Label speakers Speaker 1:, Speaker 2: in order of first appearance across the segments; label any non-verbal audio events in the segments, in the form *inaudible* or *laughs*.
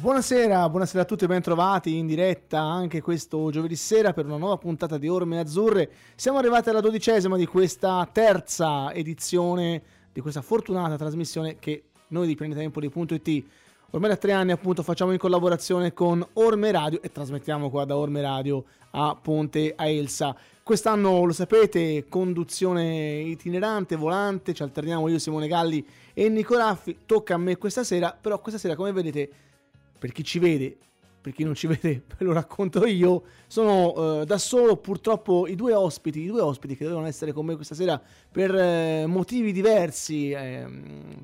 Speaker 1: Buonasera, buonasera a tutti e ben trovati in diretta anche questo giovedì sera per una nuova puntata di Orme Azzurre. Siamo arrivati alla dodicesima di questa terza edizione di questa fortunata trasmissione che noi di pianetempoli.it ormai da tre anni appunto facciamo in collaborazione con Orme Radio e trasmettiamo qua da Orme Radio a Ponte a Elsa. Quest'anno lo sapete, conduzione itinerante, volante, ci alterniamo io, Simone Galli e Nico Raffi. Tocca a me questa sera, però questa sera come vedete per chi ci vede, per chi non ci *laughs* vede, ve lo racconto io, sono eh, da solo purtroppo i due ospiti, i due ospiti che dovevano essere con me questa sera per eh, motivi diversi, eh,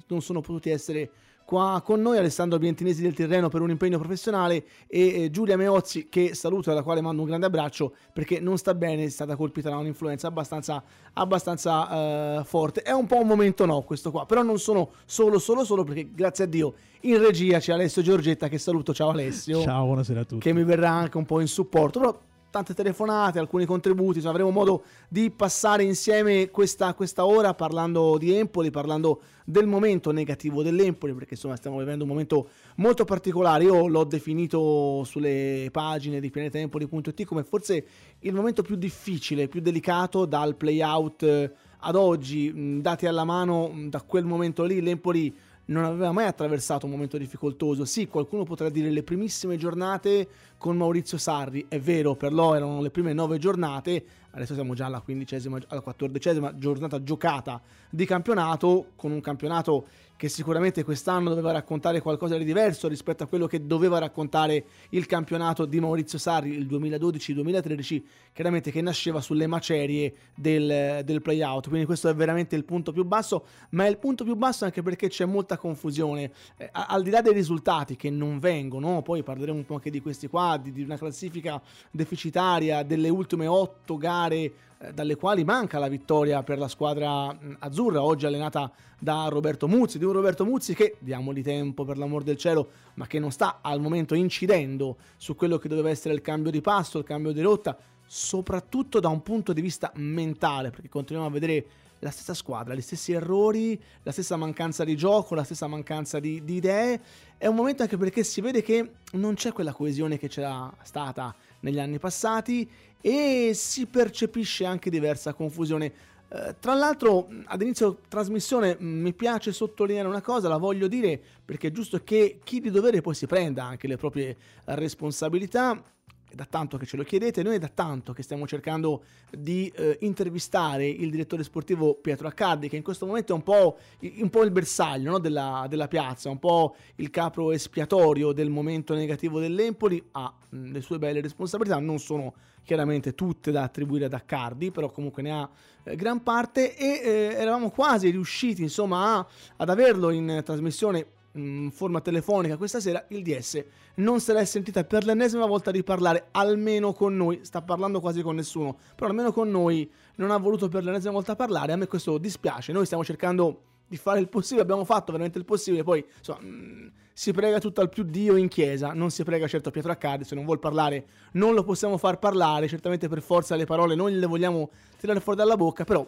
Speaker 1: non sono potuti essere qua con noi Alessandro Bientinesi del Tirreno per un impegno professionale e eh, Giulia Meozzi che saluto e alla quale mando un grande abbraccio perché non sta bene, è stata colpita da un'influenza abbastanza, abbastanza uh, forte. È un po' un momento no questo qua, però non sono solo, solo, solo perché grazie a Dio in regia c'è Alessio Giorgetta che saluto, ciao Alessio.
Speaker 2: Ciao, buonasera a tutti.
Speaker 1: Che mi verrà anche un po' in supporto, però tante telefonate, alcuni contributi, insomma, avremo modo di passare insieme questa, questa, ora parlando di Empoli, parlando del momento negativo dell'Empoli, perché insomma stiamo vivendo un momento molto particolare. Io l'ho definito sulle pagine di pianetaempoli.it come forse il momento più difficile, più delicato dal play-out eh, ad oggi, dati alla mano da quel momento lì, l'Empoli non aveva mai attraversato un momento difficoltoso. Sì, qualcuno potrà dire le primissime giornate con Maurizio Sarri, è vero, per loro erano le prime nove giornate, adesso siamo già alla quindicesima, alla quattordicesima giornata giocata di campionato, con un campionato che sicuramente quest'anno doveva raccontare qualcosa di diverso rispetto a quello che doveva raccontare il campionato di Maurizio Sarri il 2012-2013, chiaramente che nasceva sulle macerie del, del play-out, quindi questo è veramente il punto più basso, ma è il punto più basso anche perché c'è molta confusione, eh, al di là dei risultati che non vengono, poi parleremo un po' anche di questi qua, di, di una classifica deficitaria delle ultime otto gare dalle quali manca la vittoria per la squadra azzurra, oggi allenata da Roberto Muzzi, di un Roberto Muzzi che, diamogli tempo per l'amor del cielo, ma che non sta al momento incidendo su quello che doveva essere il cambio di passo, il cambio di rotta, soprattutto da un punto di vista mentale, perché continuiamo a vedere la stessa squadra, gli stessi errori, la stessa mancanza di gioco, la stessa mancanza di, di idee. È un momento anche perché si vede che non c'è quella coesione che c'era stata negli anni passati e si percepisce anche diversa confusione. Eh, tra l'altro, ad inizio trasmissione mi piace sottolineare una cosa, la voglio dire perché è giusto che chi di dovere poi si prenda anche le proprie responsabilità è da tanto che ce lo chiedete, noi è da tanto che stiamo cercando di eh, intervistare il direttore sportivo Pietro Accardi, che in questo momento è un po', un po il bersaglio no, della, della, piazza, un po' il capro espiatorio del momento negativo dell'Empoli, ha mh, le sue belle responsabilità, non sono chiaramente tutte da attribuire ad Accardi, però comunque ne ha eh, gran parte e eh, eravamo quasi riusciti insomma a, ad averlo in trasmissione in forma telefonica questa sera, il DS non se l'è sentita per l'ennesima volta di parlare, almeno con noi, sta parlando quasi con nessuno, però almeno con noi non ha voluto per l'ennesima volta parlare, a me questo dispiace, noi stiamo cercando di fare il possibile, abbiamo fatto veramente il possibile, poi insomma, mh, mm, si prega tutto al più Dio in chiesa, non si prega certo a Pietro Accardi, se non vuol parlare non lo possiamo far parlare, certamente per forza le parole non le vogliamo tirare fuori dalla bocca, però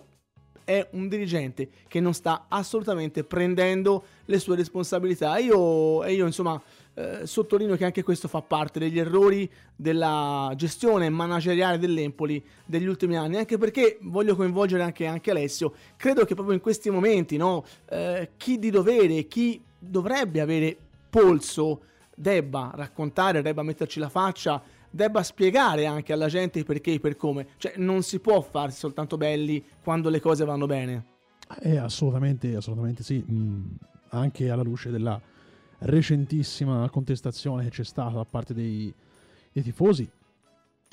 Speaker 1: è un dirigente che non sta assolutamente prendendo le sue responsabilità. Io, e io insomma, eh, sottolineo che anche questo fa parte degli errori della gestione manageriale dell'Empoli degli ultimi anni, anche perché voglio coinvolgere anche, anche Alessio. Credo che proprio in questi momenti no, eh, chi di dovere, chi dovrebbe avere polso, debba raccontare, debba metterci la faccia debba spiegare anche alla gente perché e per come. Cioè, non si può farsi soltanto belli quando le cose vanno bene.
Speaker 2: Eh, assolutamente, assolutamente sì. Mm, anche alla luce della recentissima contestazione che c'è stata da parte dei, dei tifosi,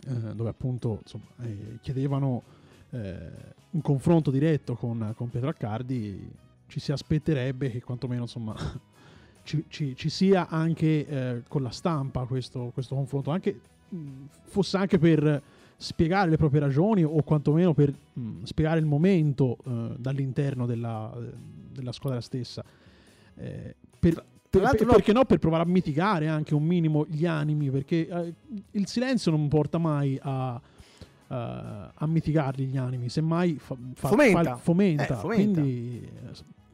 Speaker 2: eh, dove appunto insomma, eh, chiedevano eh, un confronto diretto con, con Pietro Accardi, ci si aspetterebbe che quantomeno insomma, ci, ci, ci, sia anche eh, con la stampa questo, questo confronto, anche fosse anche per spiegare le proprie ragioni o quantomeno per mh, spiegare il momento uh, dall'interno della, della, squadra stessa. Eh, per, per, per, perché no, per provare a mitigare anche un minimo gli animi, perché eh, il silenzio non porta mai a, a mitigarli gli animi, semmai fa, fa,
Speaker 1: fomenta.
Speaker 2: Fa, fomenta.
Speaker 1: Eh, fomenta.
Speaker 2: Quindi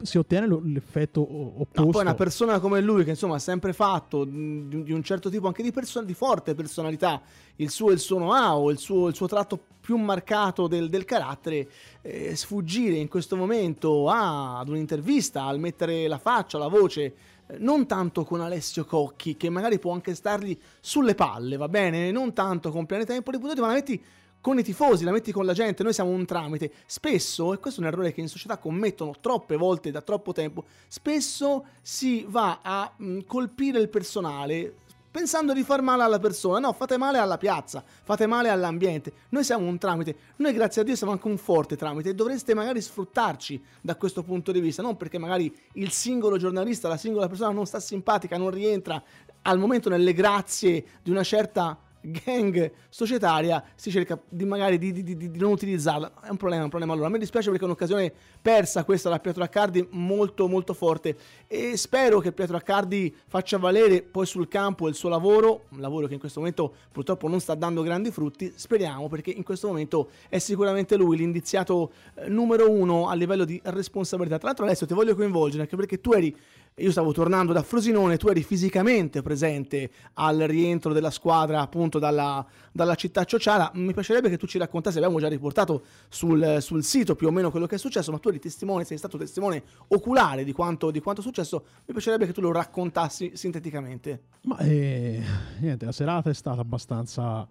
Speaker 2: si ottiene l'effetto opposto.
Speaker 1: No, poi una persona come lui, che insomma ha sempre fatto di, di un certo tipo anche di, person- di forte personalità, il suo e il suo know-how, il suo, il suo tratto più marcato del, del carattere, eh, sfuggire in questo momento a, ad un'intervista, al mettere la faccia, la voce, eh, non tanto con Alessio Cocchi, che magari può anche stargli sulle palle, va bene? Non tanto con Pianeta Empoli, ma metti con i tifosi, la metti con la gente, noi siamo un tramite. Spesso, e questo è un errore che in società commettono troppe volte da troppo tempo, spesso si va a mh, colpire il personale pensando di far male alla persona. No, fate male alla piazza, fate male all'ambiente. Noi siamo un tramite. Noi, grazie a Dio, siamo anche un forte tramite e dovreste magari sfruttarci da questo punto di vista. Non perché magari il singolo giornalista, la singola persona non sta simpatica, non rientra al momento nelle grazie di una certa gang societaria si cerca di magari di, di, di, di, non utilizzarla. È un problema, un problema allora. Me dispiace perché è un'occasione persa questa da Pietro Accardi molto molto forte e spero che Pietro Accardi faccia valere poi sul campo il suo lavoro, un lavoro che in questo momento purtroppo non sta dando grandi frutti, speriamo perché in questo momento è sicuramente lui l'indiziato eh, numero uno a livello di responsabilità. Tra l'altro adesso ti voglio coinvolgere anche perché tu eri io stavo tornando da Frosinone, tu eri fisicamente presente al rientro della squadra appunto dalla, dalla città ciociara. Mi piacerebbe che tu ci raccontassi, abbiamo già riportato sul, sul, sito più o meno quello che è successo, ma tu eri testimone, sei stato testimone oculare di quanto, di quanto è successo. Mi piacerebbe che tu lo raccontassi sinteticamente.
Speaker 2: Ma eh, niente, la serata è stata abbastanza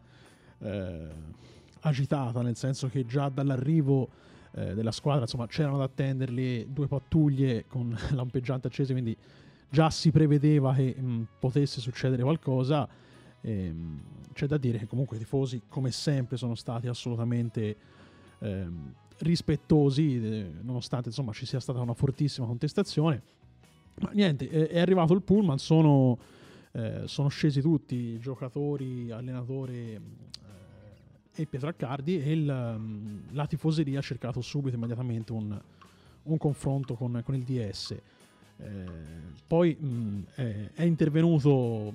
Speaker 2: eh, agitata, nel senso che già dall'arrivo eh, della squadra, insomma c'erano da attenderli due pattuglie con *laughs* lampeggianti accese, quindi già si prevedeva che mh, mm, potesse succedere qualcosa. E, mh, c'è da dire che comunque i tifosi, come sempre, sono stati assolutamente eh, rispettosi, eh, nonostante insomma ci sia stata una fortissima contestazione. Ma niente, è, arrivato il pullman, sono, eh, sono scesi tutti, giocatori, allenatori, e Pietro Accardi e il, mm, la tifoseria ha cercato subito immediatamente un, un confronto con, con, il DS. Eh, poi mh, mm, è, è, intervenuto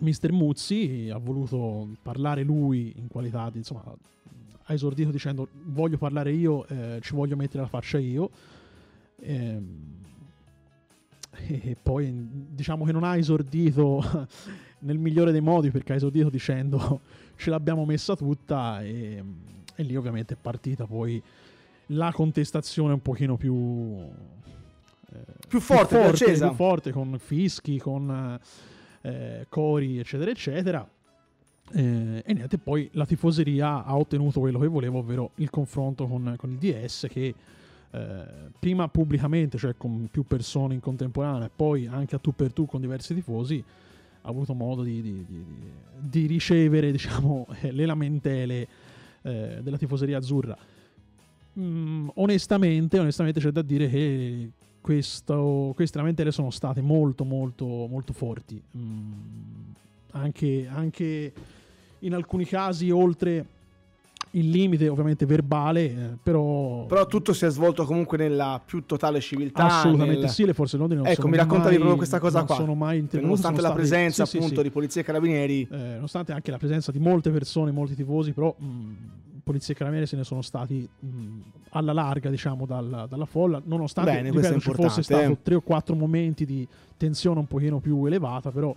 Speaker 2: Mister Muzzi, ha voluto parlare lui in qualità di, insomma, ha esordito dicendo voglio parlare io, eh, ci voglio mettere la faccia io. Eh, e poi diciamo che non ha esordito *laughs* nel migliore dei modi perché ha esordito dicendo *laughs* ce l'abbiamo messa tutta e, e lì ovviamente è partita poi la contestazione un pochino più
Speaker 1: eh, più forte, più forte,
Speaker 2: più forte con fischi, con eh, cori, eccetera, eccetera. Eh, e niente, poi la tifoseria ha ottenuto quello che voleva, ovvero il confronto con, con il DS che eh, prima pubblicamente, cioè con più persone in contemporanea, e poi anche a tu per tu con diversi tifosi, avuto modo di, di, di, di ricevere diciamo, *laughs* le lamentele eh, della tifoseria azzurra. Mm, onestamente, onestamente c'è da dire che questo, queste lamentele sono state molto molto molto forti. Mm, anche, anche in alcuni casi oltre il limite ovviamente verbale, eh, però...
Speaker 1: Però tutto si è svolto comunque nella più totale civiltà.
Speaker 2: Assolutamente nel... sì, le forze
Speaker 1: dell'ordine
Speaker 2: non
Speaker 1: Ecco, mi raccontavi
Speaker 2: mai,
Speaker 1: proprio questa cosa qua.
Speaker 2: sono mai intervenuti.
Speaker 1: Nonostante la presenza
Speaker 2: sì,
Speaker 1: appunto
Speaker 2: sì,
Speaker 1: di polizia e carabinieri.
Speaker 2: Eh, nonostante anche la presenza di molte persone, molti tifosi, però mh, polizia e carabinieri se ne sono stati mh, alla larga, diciamo, dalla, dalla folla, nonostante
Speaker 1: Bene, ripeto,
Speaker 2: ci fosse stato eh. tre o quattro momenti di tensione un pochino più elevata, però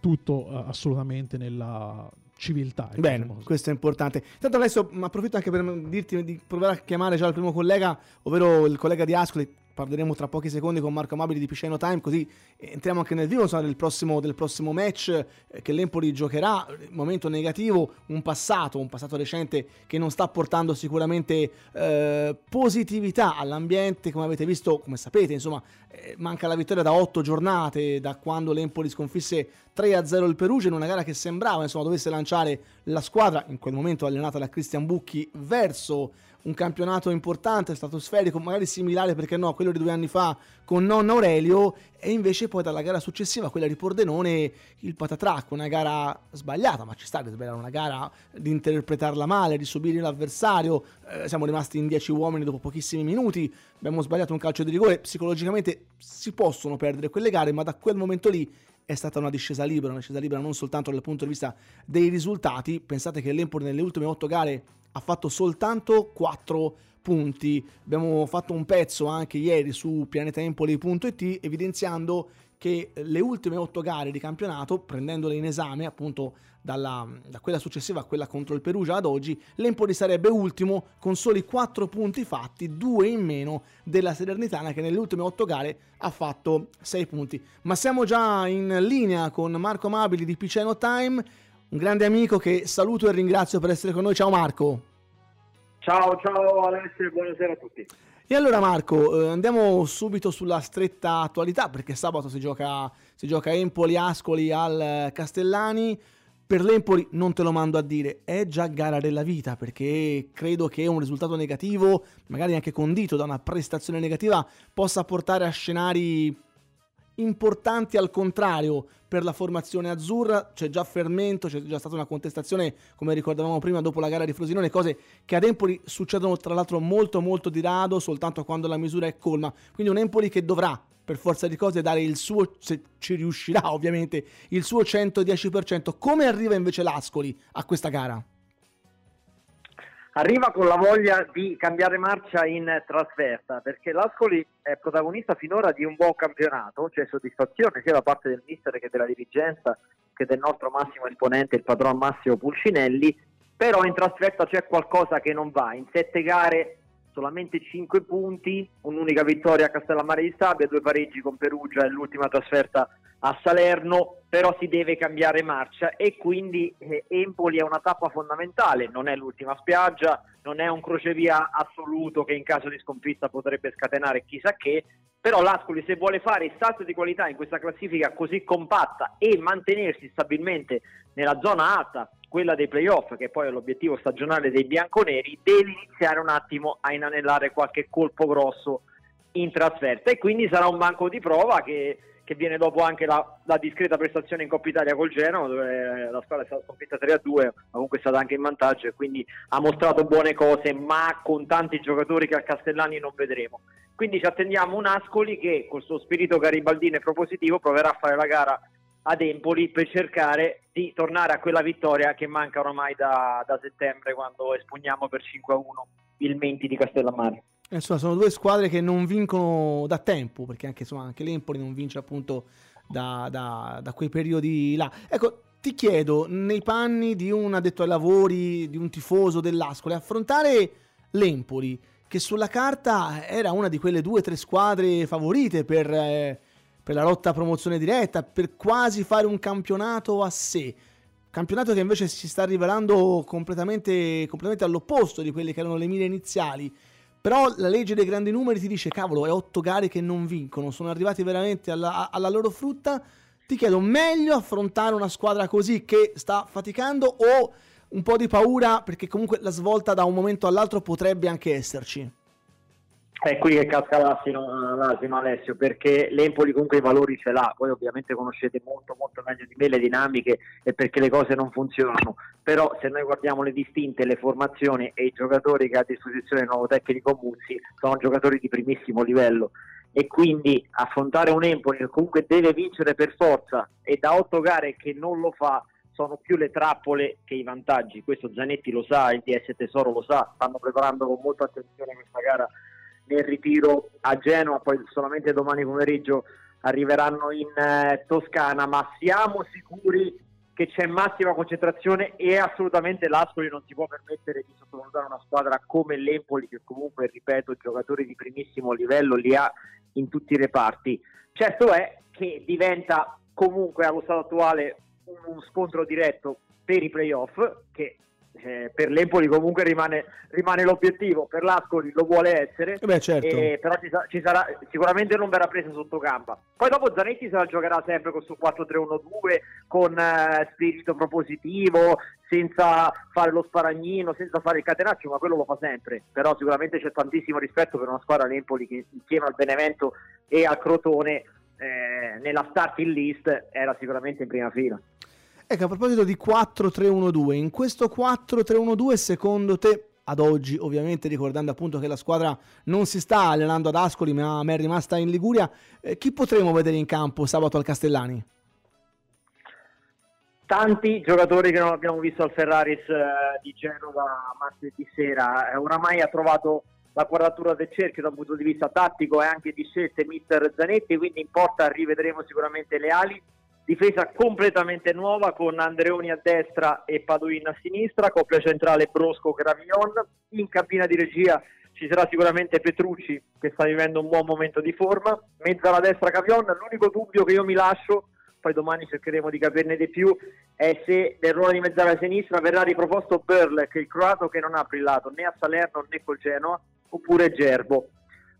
Speaker 2: tutto uh, assolutamente nella civiltà.
Speaker 1: Bene, diciamo questo è importante. Tanto adesso approfitto anche per dirti di provare a chiamare già il primo collega, ovvero il collega di Ascoli, parleremo tra pochi secondi con Marco Amabili di Piceno Time, così entriamo anche nel vivo del, prossimo, del, prossimo, match eh, che l'Empoli giocherà. Momento negativo, un passato, un passato recente che non sta portando sicuramente eh, positività all'ambiente, come avete visto, come sapete, insomma, eh, manca la vittoria da otto giornate, da quando l'Empoli sconfisse 3-0 il Perugia in una gara che sembrava insomma, dovesse lanciare la squadra, in quel momento allenata da Cristian Bucchi, verso un campionato importante, stratosferico, magari similare perché no, quello di due anni fa con nonno Aurelio e invece poi dalla gara successiva, quella di Pordenone, il patatrac, una gara sbagliata, ma ci sta di sbagliare una gara, di interpretarla male, di subire l'avversario, eh, siamo rimasti in 10 uomini dopo pochissimi minuti, abbiamo sbagliato un calcio di rigore, psicologicamente si possono perdere quelle gare, ma da quel momento lì è stata una discesa libera, una discesa libera non soltanto dal punto di vista dei risultati, pensate che l'Empoli nelle ultime 8 gare ha fatto soltanto 4 punti. Abbiamo fatto un pezzo anche ieri su pianetaempoli.it evidenziando che le ultime 8 gare di campionato, prendendole in esame appunto dalla, da quella successiva a quella contro il Perugia ad oggi, l'Empoli sarebbe ultimo con soli 4 punti fatti, 2 in meno della Salernitana che nelle ultime 8 gare ha fatto 6 punti. Ma siamo già in linea con Marco Mabili di Piceno Time, un grande amico che saluto e ringrazio per essere con noi. Ciao Marco.
Speaker 3: Ciao, ciao Alessio, buonasera a tutti.
Speaker 1: E allora Marco, eh, andiamo subito sulla stretta attualità perché sabato si gioca, si gioca Empoli-Ascoli al Castellani. Per l'Empoli non te lo mando a dire, è già gara della vita perché credo che un risultato negativo, magari anche condito da una prestazione negativa, possa portare a scenari importanti al contrario per la formazione azzurra, c'è già fermento, c'è già stata una contestazione come ricordavamo prima dopo la gara di Frosinone, cose che ad Empoli succedono tra l'altro molto molto di rado soltanto quando la misura è colma, quindi un Empoli che dovrà per forza di cose dare il suo, se ci riuscirà ovviamente, il suo 110%. Come arriva invece l'Ascoli a questa gara?
Speaker 3: Arriva con la voglia di cambiare marcia in trasferta perché l'Ascoli è protagonista finora di un buon campionato, c'è soddisfazione sia da parte del mister che della dirigenza che del nostro massimo esponente, il padron Massimo Pulcinelli, però in trasferta c'è qualcosa che non va, in sette gare solamente 5 punti, un'unica vittoria a Castellammare di Stabia, due pareggi con Perugia e l'ultima trasferta a Salerno, però si deve cambiare marcia e quindi eh, Empoli è una tappa fondamentale, non è l'ultima spiaggia, non è un crocevia assoluto che in caso di sconfitta potrebbe scatenare chissà che, però l'Ascoli se vuole fare salto di qualità in questa classifica così compatta e mantenersi stabilmente nella zona alta, quella dei playoff, che poi è l'obiettivo stagionale dei bianconeri, deve iniziare un attimo a inanellare qualche colpo grosso in trasferta. E quindi sarà un banco di prova che che viene dopo anche la, la, discreta prestazione in Coppa Italia col Genoa dove la squadra è stata sconfitta 3-2 ma comunque è stata anche in vantaggio e quindi ha mostrato buone cose ma con tanti giocatori che a Castellani non vedremo. Quindi ci attendiamo un Ascoli che col suo spirito garibaldino e propositivo proverà a fare la gara ad Empoli per cercare di tornare a quella vittoria che manca oramai da, da settembre quando espugniamo per 5-1 il Menti di Castellammare
Speaker 1: Insomma, sono due squadre che non vincono da tempo, perché anche, insomma, anche l'Empoli non vince appunto da, da, da quei periodi là. Ecco, ti chiedo, nei panni di un addetto ai lavori, di un tifoso dell'Ascoli, affrontare l'Empoli, che sulla carta era una di quelle due o tre squadre favorite per, eh, per la lotta a promozione diretta, per quasi fare un campionato a sé. Campionato che invece si sta rivelando completamente, completamente all'opposto di quelle che erano le mire iniziali. Però la legge dei grandi numeri ti dice, cavolo, è otto gare che non vincono, sono arrivati veramente alla, alla loro frutta. Ti chiedo, meglio affrontare una squadra così che sta faticando o un po' di paura perché comunque la svolta da un momento all'altro potrebbe anche esserci?
Speaker 3: È qui che casca l'asino, l'asino Alessio, perché l'Empoli comunque i valori ce l'ha, voi ovviamente conoscete molto molto meglio di me le dinamiche e perché le cose non funzionano, però se noi guardiamo le distinte, le formazioni e i giocatori che ha a disposizione il nuovo tecnico Muzzi, sono giocatori di primissimo livello. E quindi affrontare un Empoli che comunque deve vincere per forza e da otto gare che non lo fa sono più le trappole che i vantaggi, questo Zanetti lo sa, il DS Tesoro lo sa, stanno preparando con molta attenzione questa gara nel ritiro a Genova, poi solamente domani pomeriggio arriveranno in eh, Toscana, ma siamo sicuri che c'è massima concentrazione e assolutamente l'Ascoli non si può permettere di sottovalutare una squadra come l'Empoli che comunque, ripeto, giocatori di primissimo livello li ha in tutti i reparti. Certo è che diventa comunque allo stato attuale un scontro diretto per i playoff che eh, per l'Empoli comunque rimane, rimane, l'obiettivo, per l'Ascoli lo vuole essere,
Speaker 1: eh Beh, certo.
Speaker 3: eh, però ci, ci, sarà, sicuramente non verrà presa sotto gamba. Poi dopo Zanetti se la giocherà sempre con su 4-3-1-2, con eh, spirito propositivo, senza fare lo sparagnino, senza fare il catenaccio, ma quello lo fa sempre. Però sicuramente c'è tantissimo rispetto per una squadra l'Empoli che insieme al Benevento e al Crotone eh, nella starting list era sicuramente in prima fila.
Speaker 1: Ecco, a proposito di 4-3-1-2, in questo 4-3-1-2 secondo te, ad oggi ovviamente ricordando appunto che la squadra non si sta allenando ad Ascoli ma è rimasta in Liguria, eh, chi potremo vedere in campo sabato al Castellani?
Speaker 3: tanti giocatori che non abbiamo visto al Ferraris eh, di Genova martedì sera. Eh, oramai ha trovato la quadratura del cerchio dal punto di vista tattico e anche di scelte mister Zanetti, quindi in porta rivedremo sicuramente le ali. Difesa completamente nuova con Andreoni a destra e Paduin a sinistra, coppia centrale Brosco Gravion. In cabina di regia ci sarà sicuramente Petrucci che sta vivendo un buon momento di forma, mezza alla destra Cavion. L'unico dubbio che io mi lascio poi domani cercheremo di capirne di più, è se nel ruolo di mezzala sinistra verrà riproposto Berlek, il croato che non ha brillato né a Salerno né col Genoa, oppure Gerbo.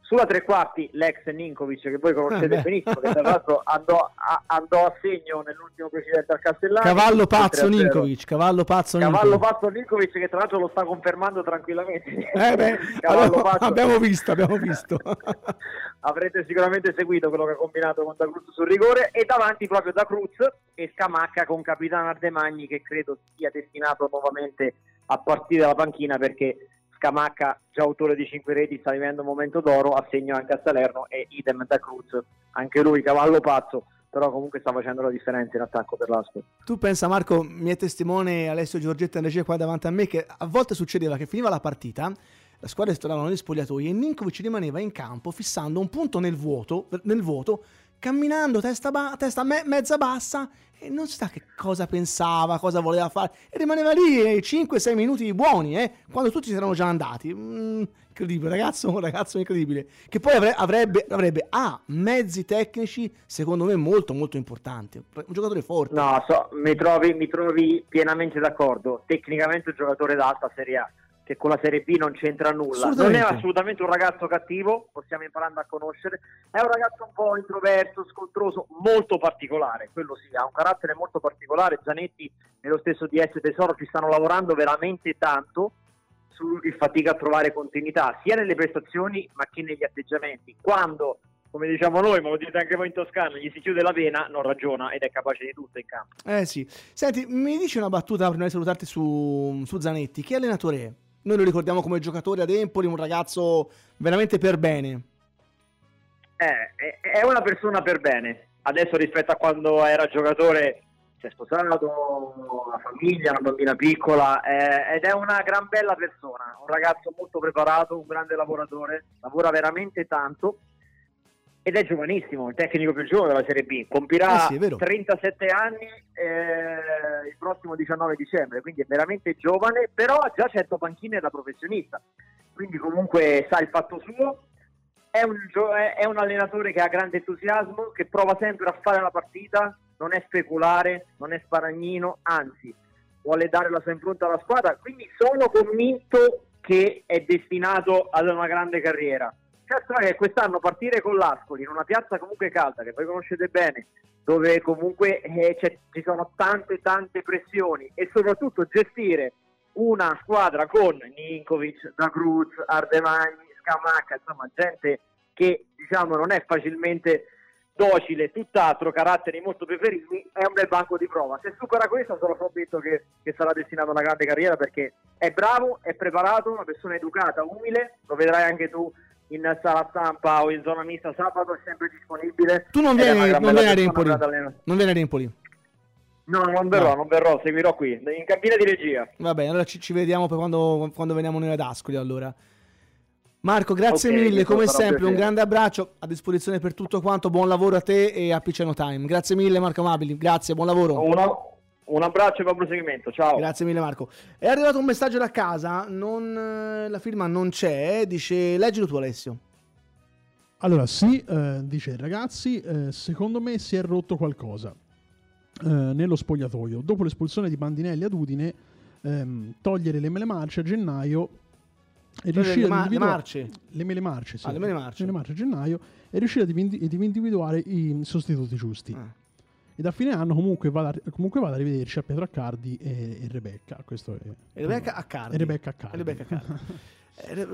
Speaker 3: Sulla tre quarti l'ex Ninkovic che voi conoscete eh benissimo, che tra l'altro andò a, andò a, segno nell'ultimo precedente al Castellano.
Speaker 1: Cavallo pazzo Ninkovic, cavallo pazzo
Speaker 3: Cavallo pazzo Ninkovic che tra l'altro lo sta confermando tranquillamente.
Speaker 1: Eh beh, *laughs* allora, *laughs* abbiamo visto, abbiamo visto. *laughs*
Speaker 3: Avrete sicuramente seguito quello che ha combinato con Da Cruz sul rigore e davanti proprio Da Cruz e Scamacca con Capitano Ardemagni che credo sia destinato nuovamente a partire dalla panchina perché Scamacca, già autore di 5 reti, sta vivendo un momento d'oro, assegno anche a Salerno e idem da Cruz, anche lui cavallo pazzo, però comunque sta facendo la differenza in attacco per l'Asco.
Speaker 1: Tu pensa Marco, mi è testimone Alessio in regia qua davanti a me, che a volte succedeva che finiva la partita, la squadra trovava negli spogliatoi e Ninkovic rimaneva in campo fissando un punto nel vuoto, nel vuoto camminando testa, ba- testa me- mezza bassa e non si sa che cosa pensava, cosa voleva fare. E rimaneva lì 5-6 eh, minuti buoni, eh, quando tutti si erano già andati. Mm, incredibile, ragazzo, un ragazzo incredibile. Che poi avre- avrebbe, avrebbe A, mezzi tecnici, secondo me, molto, molto importanti. Un giocatore forte.
Speaker 3: No, so, mi, trovi, mi trovi pienamente d'accordo. Tecnicamente un giocatore d'alta Serie A che con la Serie B non c'entra nulla. Non è assolutamente un ragazzo cattivo, lo stiamo imparando a conoscere, è un ragazzo un po' introverso, scontroso, molto particolare, quello sì, ha un carattere molto particolare. Zanetti e lo stesso DS Tesoro ci stanno lavorando veramente tanto su lui che fatica a trovare continuità, sia nelle prestazioni ma che negli atteggiamenti. Quando come diciamo noi, ma lo dite anche voi in Toscana, gli si chiude la vena, non ragiona ed è capace di tutto in campo.
Speaker 1: Eh sì. Senti, mi dici una battuta prima di salutarti su, su Zanetti. Che allenatore è? Noi lo ricordiamo come giocatore ad Empoli, un ragazzo veramente per bene.
Speaker 3: Eh, è una persona per bene. Adesso rispetto a quando era giocatore si è sposato, una famiglia, una bambina piccola eh, ed è una gran bella persona, un ragazzo molto preparato, un grande lavoratore, lavora veramente tanto ed è giovanissimo, il tecnico più giovane della Serie B, compirà eh sì, 37 anni eh, il prossimo 19 dicembre, quindi è veramente giovane, però ha già 100 panchine da professionista, quindi comunque sa il fatto suo, è un, è un allenatore che ha grande entusiasmo, che prova sempre a fare la partita, non è speculare, non è sparagnino, anzi vuole dare la sua impronta alla squadra, quindi sono convinto che è destinato ad una grande carriera Certo è che quest'anno partire con l'Ascoli in una piazza comunque calda, che voi conoscete bene, dove comunque eh, ci sono tante tante pressioni e soprattutto gestire una squadra con Ninkovic, Da Cruz, Ardemagni, Scamacca, insomma gente che diciamo non è facilmente docile, tutt'altro, caratteri molto preferiti, è un bel banco di prova. Se supera questo sono convinto che, che, sarà destinato a una grande carriera perché è bravo, è preparato, una persona educata, umile, lo vedrai anche tu in sala stampa o in zona mista sabato è sempre disponibile.
Speaker 1: Tu non vieni, non vieni a Rimpoli? Non vieni a Rimpoli?
Speaker 3: No, non verrò, no. non verrò, seguirò qui, in cabina di regia.
Speaker 1: Va bene, allora ci, ci vediamo poi quando, quando, veniamo noi ad Ascoli allora. Marco, grazie okay, mille, come sempre, un grande abbraccio a disposizione per tutto quanto, buon lavoro a te e a Piceno Time. Grazie mille Marco Amabili, grazie, buon lavoro.
Speaker 3: Uno, un abbraccio e buon proseguimento, ciao.
Speaker 1: Grazie mille Marco. È arrivato un messaggio da casa, non, eh, la firma non c'è, dice leggilo tu Alessio.
Speaker 2: Allora sì, eh, dice ragazzi, eh, secondo me si è rotto qualcosa eh, nello spogliatoio. Dopo l'espulsione di Bandinelli ad Udine, ehm, togliere le mele marce a gennaio
Speaker 1: e riuscire le, ma- le marce.
Speaker 2: Le mele marce, sì.
Speaker 1: Ah, le mele marce.
Speaker 2: Le marce a gennaio e riuscire ad individuare i sostituti giusti. Ah e da fine anno comunque vado a, comunque vado a rivederci a Pietro Accardi e, e Rebecca. Questo è,
Speaker 1: e Rebecca Accardi.
Speaker 2: E Rebecca Accardi.
Speaker 1: Rebecca, Accardi. *laughs* Eh,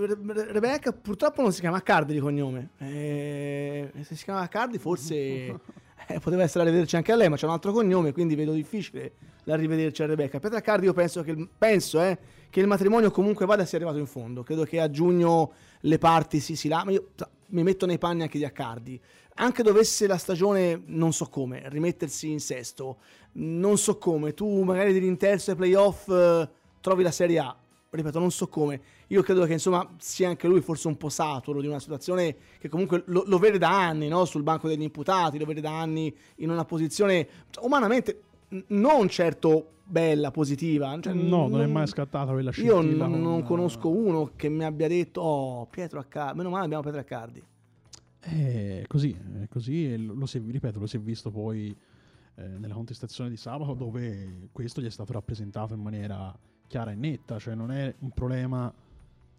Speaker 1: Rebecca purtroppo non si chiama Accardi di cognome. Eh, se si chiama Accardi forse *laughs* eh, poteva essere a rivederci anche a lei, ma c'è un altro cognome, quindi vedo difficile da rivederci a Rebecca. Pietro Accardi io penso, che, penso eh, che il matrimonio comunque vada sia arrivato in fondo. Credo che a giugno le parti si, si. Io mi metto nei panni anche di Accardi anche dovesse la stagione, non so come, rimettersi in sesto, non so come, tu magari di rinterzo ai playoff eh, trovi la Serie A, ripeto, non so come. Io credo che insomma sia anche lui forse un po' saturo di una situazione che comunque lo, lo vede da anni no? sul banco degli imputati, lo vede da anni in una posizione cioè, umanamente non certo bella, positiva. Cioè,
Speaker 2: no, non, è mai scattata quella scintilla.
Speaker 1: Io non, non conosco uno che mi abbia detto, oh, Pietro Accardi, meno male abbiamo Pietro Accardi.
Speaker 2: È così, è così, e lo si, ripeto, lo si è visto poi eh, nella contestazione di sabato dove questo gli è stato rappresentato in maniera chiara e netta, cioè non è un problema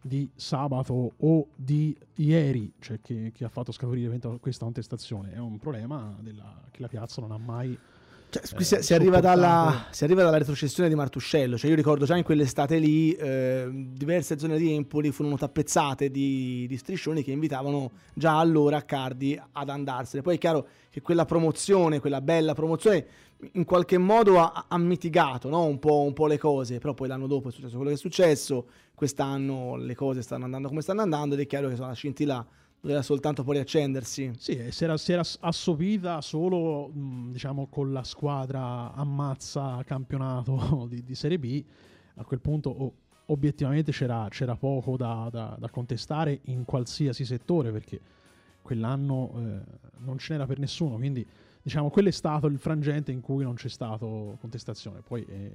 Speaker 2: di sabato o di ieri cioè che, che ha fatto scaturire questa contestazione, è un problema della, che la piazza non ha mai
Speaker 1: cioè, eh, si, si, arriva dalla, si, arriva dalla, retrocessione di Martuscello. Cioè, io ricordo già in quell'estate lì eh, diverse zone di Empoli furono tappezzate di, di, striscioni che invitavano già allora Cardi ad andarsene. Poi è chiaro che quella promozione, quella bella promozione, in qualche modo ha, ha mitigato no? un, po', un, po', le cose. Però poi l'anno dopo è successo quello che è successo. Quest'anno le cose stanno andando come stanno andando ed è chiaro che sono la scintilla doveva soltanto poi riaccendersi.
Speaker 2: Sì, si era, si era assopita solo mh, diciamo con la squadra ammazza campionato *laughs* di, di Serie B. A quel punto oh, obiettivamente c'era, c'era poco da, da, da, contestare in qualsiasi settore perché quell'anno eh, non ce n'era per nessuno. Quindi diciamo quello è stato il frangente in cui non c'è stato contestazione. Poi eh,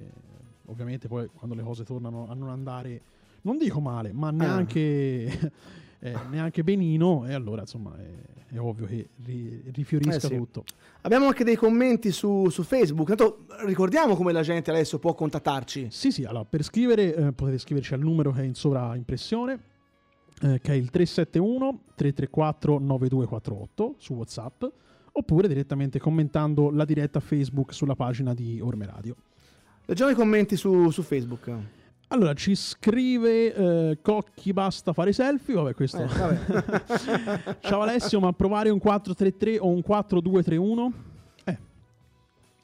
Speaker 2: ovviamente poi quando le cose tornano a non andare, non dico male, ma neanche... Ah. Eh, neanche benino e allora insomma è, è ovvio che ri, rifiorisca eh sì. tutto.
Speaker 1: Abbiamo anche dei commenti su, su Facebook, Tanto, ricordiamo come la gente adesso può contattarci.
Speaker 2: Sì sì, allora per scrivere eh, potete scriverci al numero che è in sovraimpressione eh, che è il 371 334 9248 su Whatsapp oppure direttamente commentando la diretta Facebook sulla pagina di Orme Radio.
Speaker 1: Leggiamo i commenti su, su Facebook.
Speaker 2: Allora, ci scrive eh, Cocchi basta fare selfie. Vabbè, questo. Eh, vabbè. *laughs* Ciao Alessio, ma provare un 433 o un 4231? Eh.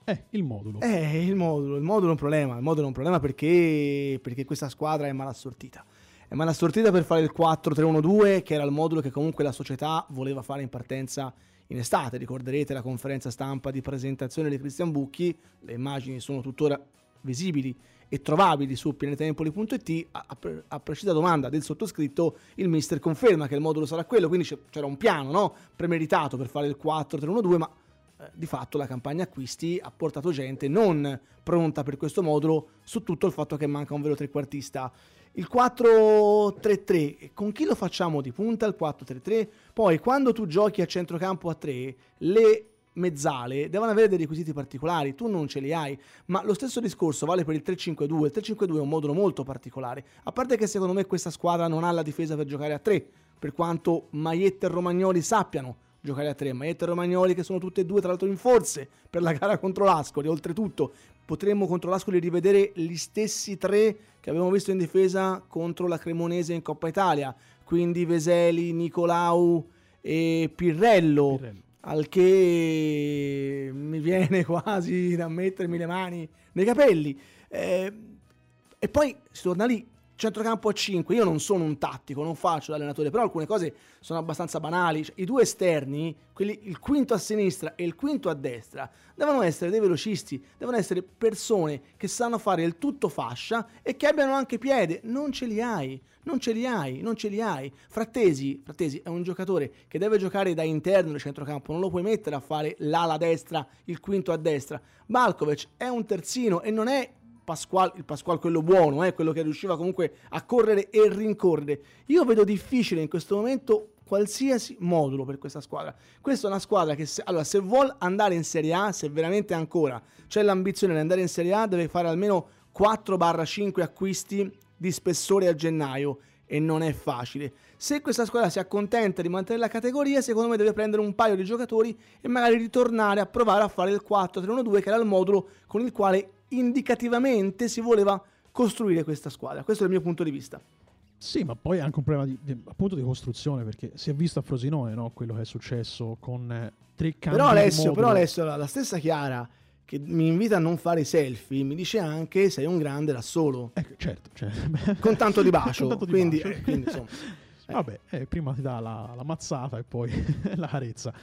Speaker 2: Eh, il modulo.
Speaker 1: Eh, il modulo. Il modulo è un problema. Il modulo è un problema perché, perché questa squadra è malassortita. È malassortita per fare il 4-3-1-2, che era il modulo che comunque la società voleva fare in partenza in estate. Ricorderete la conferenza stampa di presentazione di Cristian Bucchi. Le immagini sono tuttora visibili e trovabili su pianetempoli.it, a, precisa domanda del sottoscritto, il mister conferma che il modulo sarà quello, quindi c'era un piano no? premeritato per fare il 4-3-1-2, ma eh, di fatto la campagna acquisti ha portato gente non pronta per questo modulo, su tutto il fatto che manca un vero trequartista. Il 4-3-3, con chi lo facciamo di punta il 4-3-3? Poi quando tu giochi a centrocampo a 3, le mezzale devono avere dei requisiti particolari, tu non ce li hai, ma lo stesso discorso vale per il 3-5-2, il 3-5-2 è un modulo molto particolare, a parte che secondo me questa squadra non ha la difesa per giocare a 3, per quanto Maietta e Romagnoli sappiano giocare a 3, Maietta e Romagnoli che sono tutte e due tra l'altro in forze per la gara contro l'Ascoli, oltretutto potremmo contro l'Ascoli rivedere gli stessi tre che abbiamo visto in difesa contro la Cremonese in Coppa Italia, quindi Veseli, Nicolau e Pirrello. Pirrello al che mi viene *laughs* quasi da mettermi le mani nei capelli. Eh, e poi si torna lì, centrocampo a 5. Io non sono un tattico, non faccio l'allenatore, però alcune cose sono abbastanza banali. Cioè, I due esterni, quelli, il quinto a sinistra e il quinto a destra, devono essere dei velocisti, devono essere persone che sanno fare il tutto fascia e che abbiano anche piede. Non ce li hai, non ce li hai, non ce li hai. Frattesi, Frattesi è un giocatore che deve giocare da interno nel centrocampo, non lo puoi mettere a fare l'ala destra, il quinto a destra. Balkovic è un terzino e non è Pasquale, il Pasquale quello buono, eh, quello che riusciva comunque a correre e rincorrere. Io vedo difficile in questo momento qualsiasi modulo per questa squadra. Questa è una squadra che se, allora, se vuole andare in Serie A, se veramente ancora c'è l'ambizione di andare in Serie A, deve fare almeno 4-5 acquisti di spessore a gennaio e non è facile. Se questa squadra si accontenta di mantenere la categoria, secondo me deve prendere un paio di giocatori e magari ritornare a provare a fare il 4-3-1-2 che era il modulo con il quale indicativamente si voleva costruire questa squadra. Questo è il mio punto di vista.
Speaker 2: Sì, ma poi è anche un problema di, di, appunto di costruzione, perché si è visto a Frosinone no? quello che è successo con eh, tre cambi
Speaker 1: però Alessio, però Alessio, la, la stessa Chiara che mi invita a non fare selfie mi dice anche sei un grande da solo.
Speaker 2: Ecco, certo, cioè, *laughs*
Speaker 1: con tanto di bacio. *laughs* tanto di quindi,
Speaker 2: bacio.
Speaker 1: Eh, quindi insomma,
Speaker 2: eh. *laughs* Vabbè, eh, prima ti dà la, la mazzata e poi la carezza.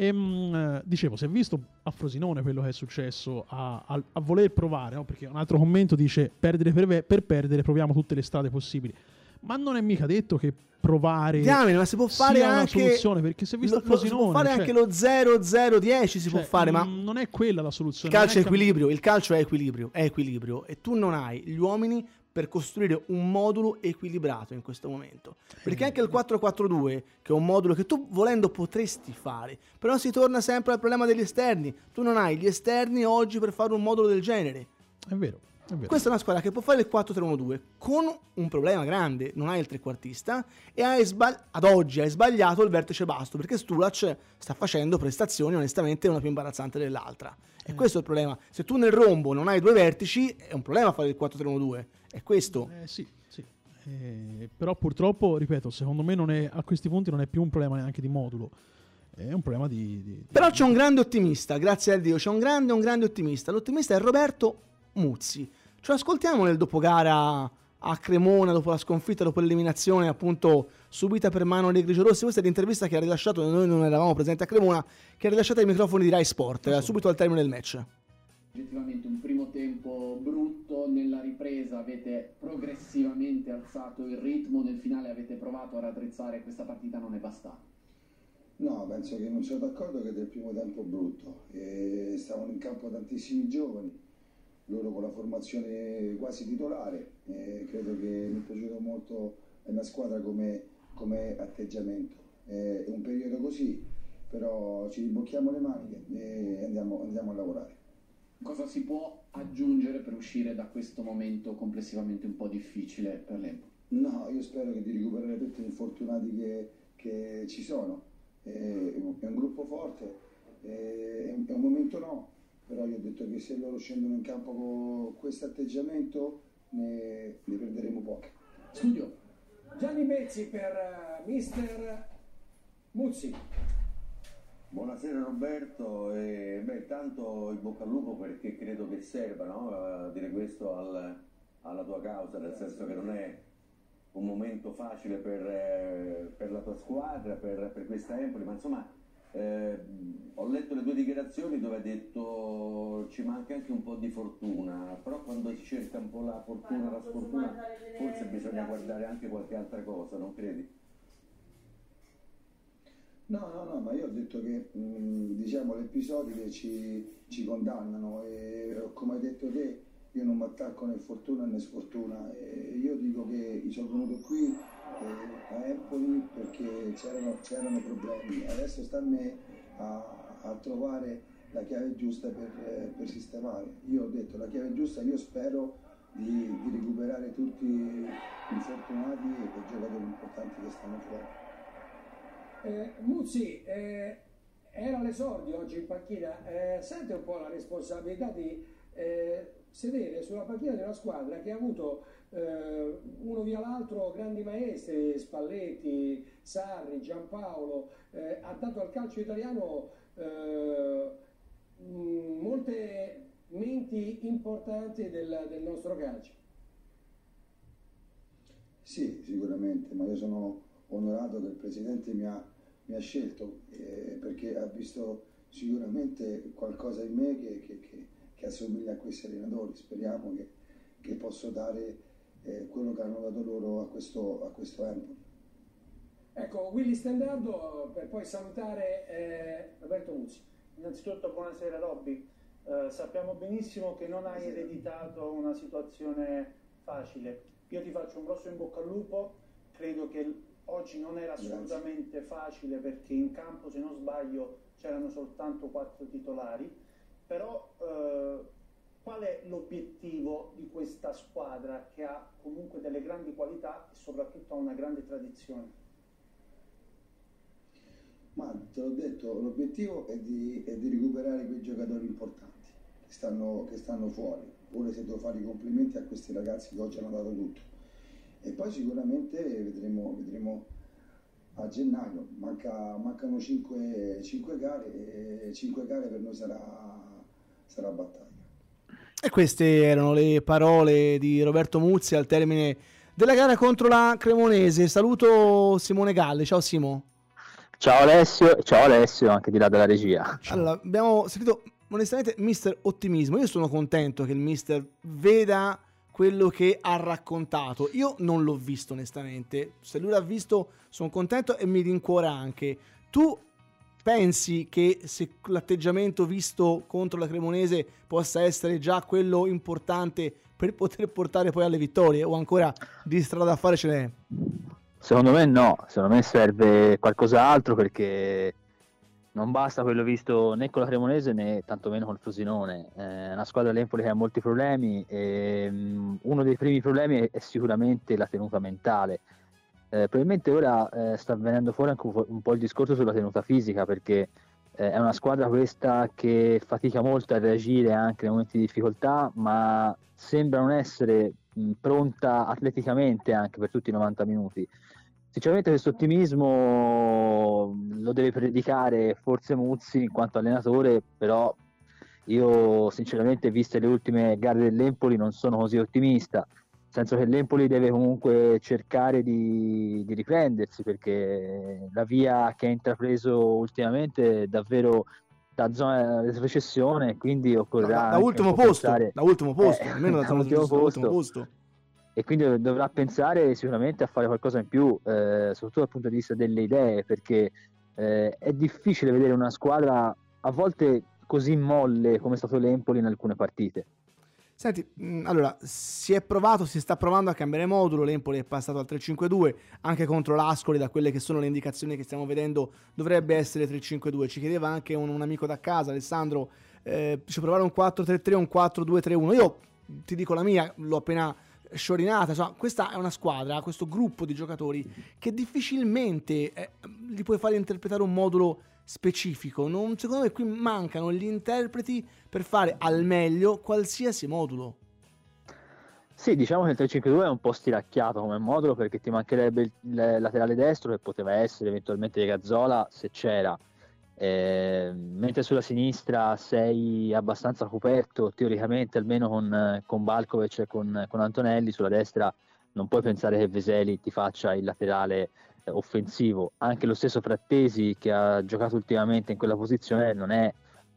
Speaker 2: E, mh, dicevo, si è visto a Frosinone quello che è successo a, a, a voler provare, no? perché un altro commento dice perdere per, per, perdere proviamo tutte le strade possibili. Ma non è mica detto che provare
Speaker 1: Diamine, ma si può fare anche
Speaker 2: una soluzione perché si è visto
Speaker 1: lo,
Speaker 2: a Frosinone,
Speaker 1: si può fare
Speaker 2: cioè,
Speaker 1: anche lo 0-0-10 si
Speaker 2: cioè,
Speaker 1: può fare, ma
Speaker 2: non è quella la soluzione.
Speaker 1: il calcio è
Speaker 2: è
Speaker 1: equilibrio, il calcio è equilibrio, è equilibrio e tu non hai gli uomini per costruire un modulo equilibrato in questo momento. Perché anche il 4-4-2, che è un modulo che tu volendo potresti fare, però si torna sempre al problema degli esterni. Tu non hai gli esterni oggi per fare un modulo del genere.
Speaker 2: È vero.
Speaker 1: Questa è una squadra che può fare il 4-3-1-2 con un problema grande, non hai il trequartista e hai sbagli- ad oggi hai sbagliato il vertice basso perché Stulac sta facendo prestazioni onestamente una più imbarazzante dell'altra. E questo è il problema. Se tu nel rombo non hai due vertici è un problema fare il 4-3-1-2. È questo.
Speaker 2: Eh, sì, sì. Eh, però purtroppo, ripeto, secondo me non è, a questi punti non è più un problema neanche di modulo. È un problema di... di-
Speaker 1: Però c'è un grande ottimista, grazie a Dio, c'è un grande, un grande ottimista. L'ottimista è Roberto Muzzi. Ce lo ascoltiamo nel dopogara a Cremona dopo la sconfitta, dopo l'eliminazione appunto subita per mano dei grigiorossi. Questa è l'intervista che ha rilasciato, noi non eravamo presenti a Cremona, che ha rilasciato ai microfoni di Rai Sport, eh, subito al termine del match.
Speaker 4: Oggettivamente un primo tempo brutto, nella ripresa avete progressivamente alzato il ritmo, nel finale avete provato a raddrizzare questa partita non è bastata.
Speaker 5: No, penso che non sono d'accordo che del primo tempo brutto. E stavano in campo tantissimi giovani, loro con la formazione quasi titolare. E credo che mi è piaciuto molto la squadra come, come atteggiamento. È un periodo così, però ci ribocchiamo le maniche e andiamo, andiamo a lavorare.
Speaker 4: Cosa si può aggiungere per uscire da questo momento complessivamente un po' difficile per l'Empoli?
Speaker 5: No, io spero che di recuperare tutti gli infortunati che, che ci sono. È un è un gruppo forte, è un, è un momento no, però io ho detto che se loro scendono in campo con questo atteggiamento ne, ne perderemo poche.
Speaker 4: Studio,
Speaker 6: Gianni Mezzi per eh, mister Muzzi.
Speaker 7: Buonasera Roberto, e, beh, tanto in bocca al lupo perché credo che serva no? Dire questo al- alla tua causa, nel senso che non è un momento facile per, eh, per la tua squadra, per, per questa Empoli, ma insomma eh, ho letto le tue dichiarazioni dove hai detto ci manca anche un po' di fortuna, però quando si cerca un po' la fortuna, la sfortuna, forse bisogna guardare anche qualche altra cosa, non credi?
Speaker 5: No, no, no, ma io ho detto che diciamo le episodi ci, ci condannano e come hai detto te io non mi attacco né fortuna né sfortuna e io dico che sono venuto qui eh, a Empoli perché c'erano, problemi, adesso sta a me a, a trovare la chiave giusta per, eh, per sistemare. Io ho detto la chiave giusta, io spero di, di recuperare tutti i infortunati e i giocatori importanti che stanno fuori.
Speaker 6: Eh, Muzzi eh, era l'esordio oggi in panchina, eh, sente un po' la responsabilità di eh, sedere sulla panchina di una squadra che ha avuto eh, uno via l'altro grandi maestri, Spalletti, Sarri, Giampaolo, eh, ha dato al calcio italiano molte menti importanti del, del nostro calcio.
Speaker 5: Sì, sicuramente, ma io sono onorato che il Presidente mi ha, mi ha scelto eh, perché ha visto sicuramente qualcosa in me che, che- che- che assomiglia a questi allenatori. Speriamo che, che posso dare eh, quello che hanno dato loro a questo, a questo Empoli.
Speaker 6: Ecco, Willy Standardo per poi salutare eh, Roberto Muzzi.
Speaker 8: Innanzitutto buonasera Robby, Eh, sappiamo benissimo che non hai ereditato una situazione facile. Io ti faccio un grosso in bocca al lupo, credo che oggi non era assolutamente facile perché in campo, se non sbaglio, c'erano soltanto quattro titolari, però eh, qual è l'obiettivo di questa squadra che ha comunque delle grandi qualità e soprattutto ha una grande tradizione?
Speaker 5: Ma te l'ho detto, l'obiettivo è di, è di recuperare quei giocatori importanti che stanno, che stanno fuori. Pure se devo fare i complimenti a questi ragazzi che oggi hanno dato tutto. E poi sicuramente vedremo, vedremo a gennaio, Manca- mancano 5, gare e 5 gare per noi sarà, sarà battaglia.
Speaker 1: E queste erano le parole di Roberto Muzzi al termine della gara contro la Cremonese. Saluto Simone Galle. Ciao Simo.
Speaker 9: Ciao Alessio, ciao Alessio, anche di là della regia.
Speaker 1: Allora, abbiamo sentito onestamente mister ottimismo. Io sono contento che il mister veda quello che ha raccontato. Io non l'ho visto onestamente. Se lui l'ha visto sono contento e mi rincuora anche. Tu pensi che se l'atteggiamento visto contro la Cremonese possa essere già quello importante per poter portare poi alle vittorie o ancora di strada da fare ce n'è?
Speaker 9: Secondo me no, secondo me serve qualcos'altro perché non basta quello visto né con la Cremonese né tantomeno con il Frosinone. È una squadra dell'Empoli che ha molti problemi e um, uno dei primi problemi è sicuramente la tenuta mentale. Eh, probabilmente ora eh, sta venendo fuori anche un po' il discorso sulla tenuta fisica perché eh, è una squadra questa che fatica molto a reagire anche nei momenti di difficoltà ma sembra non essere mh, pronta atleticamente anche per tutti i 90 minuti Sinceramente questo ottimismo lo deve predicare forse Muzzi in quanto allenatore, però io sinceramente viste le ultime gare dell'Empoli non sono così ottimista, nel senso che l'Empoli deve comunque cercare di, di riprendersi perché la via che ha intrapreso ultimamente è davvero da zona di recessione, quindi occorrerà...
Speaker 1: Da, da ultimo posto, pensare, da ultimo posto, eh, almeno *laughs* da, da ultimo posto. posto
Speaker 9: e quindi dovrà pensare sicuramente a fare qualcosa in più, eh, soprattutto dal punto di vista delle idee, perché eh, è difficile vedere una squadra a volte così molle come è stato l'Empoli in alcune partite.
Speaker 1: Senti, mm, allora, si è provato, si sta provando a cambiare modulo, l'Empoli è passato al 3-5-2, anche contro l'Ascoli, da quelle che sono le indicazioni che stiamo vedendo, dovrebbe essere 3-5-2. Ci chiedeva anche un, un amico da casa, Alessandro, eh, ci provare un 4-3-3 o un 4-2-3-1. Io ti dico la mia, l'ho appena sciorinata. Insomma, questa è una squadra, questo gruppo di giocatori che difficilmente eh, gli puoi fare interpretare un modulo specifico. Non, secondo me qui mancano gli interpreti per fare al meglio qualsiasi modulo.
Speaker 9: Sì, diciamo che il 3-5-2 è un po' stiracchiato come modulo perché ti mancherebbe il laterale destro che poteva essere eventualmente Gazzola se c'era eh, mentre sulla sinistra sei abbastanza coperto teoricamente almeno con, con Balkovic e con, con, Antonelli sulla destra non puoi pensare che Veseli ti faccia il laterale eh, offensivo. Anche lo stesso Frattesi che ha giocato ultimamente in quella posizione non è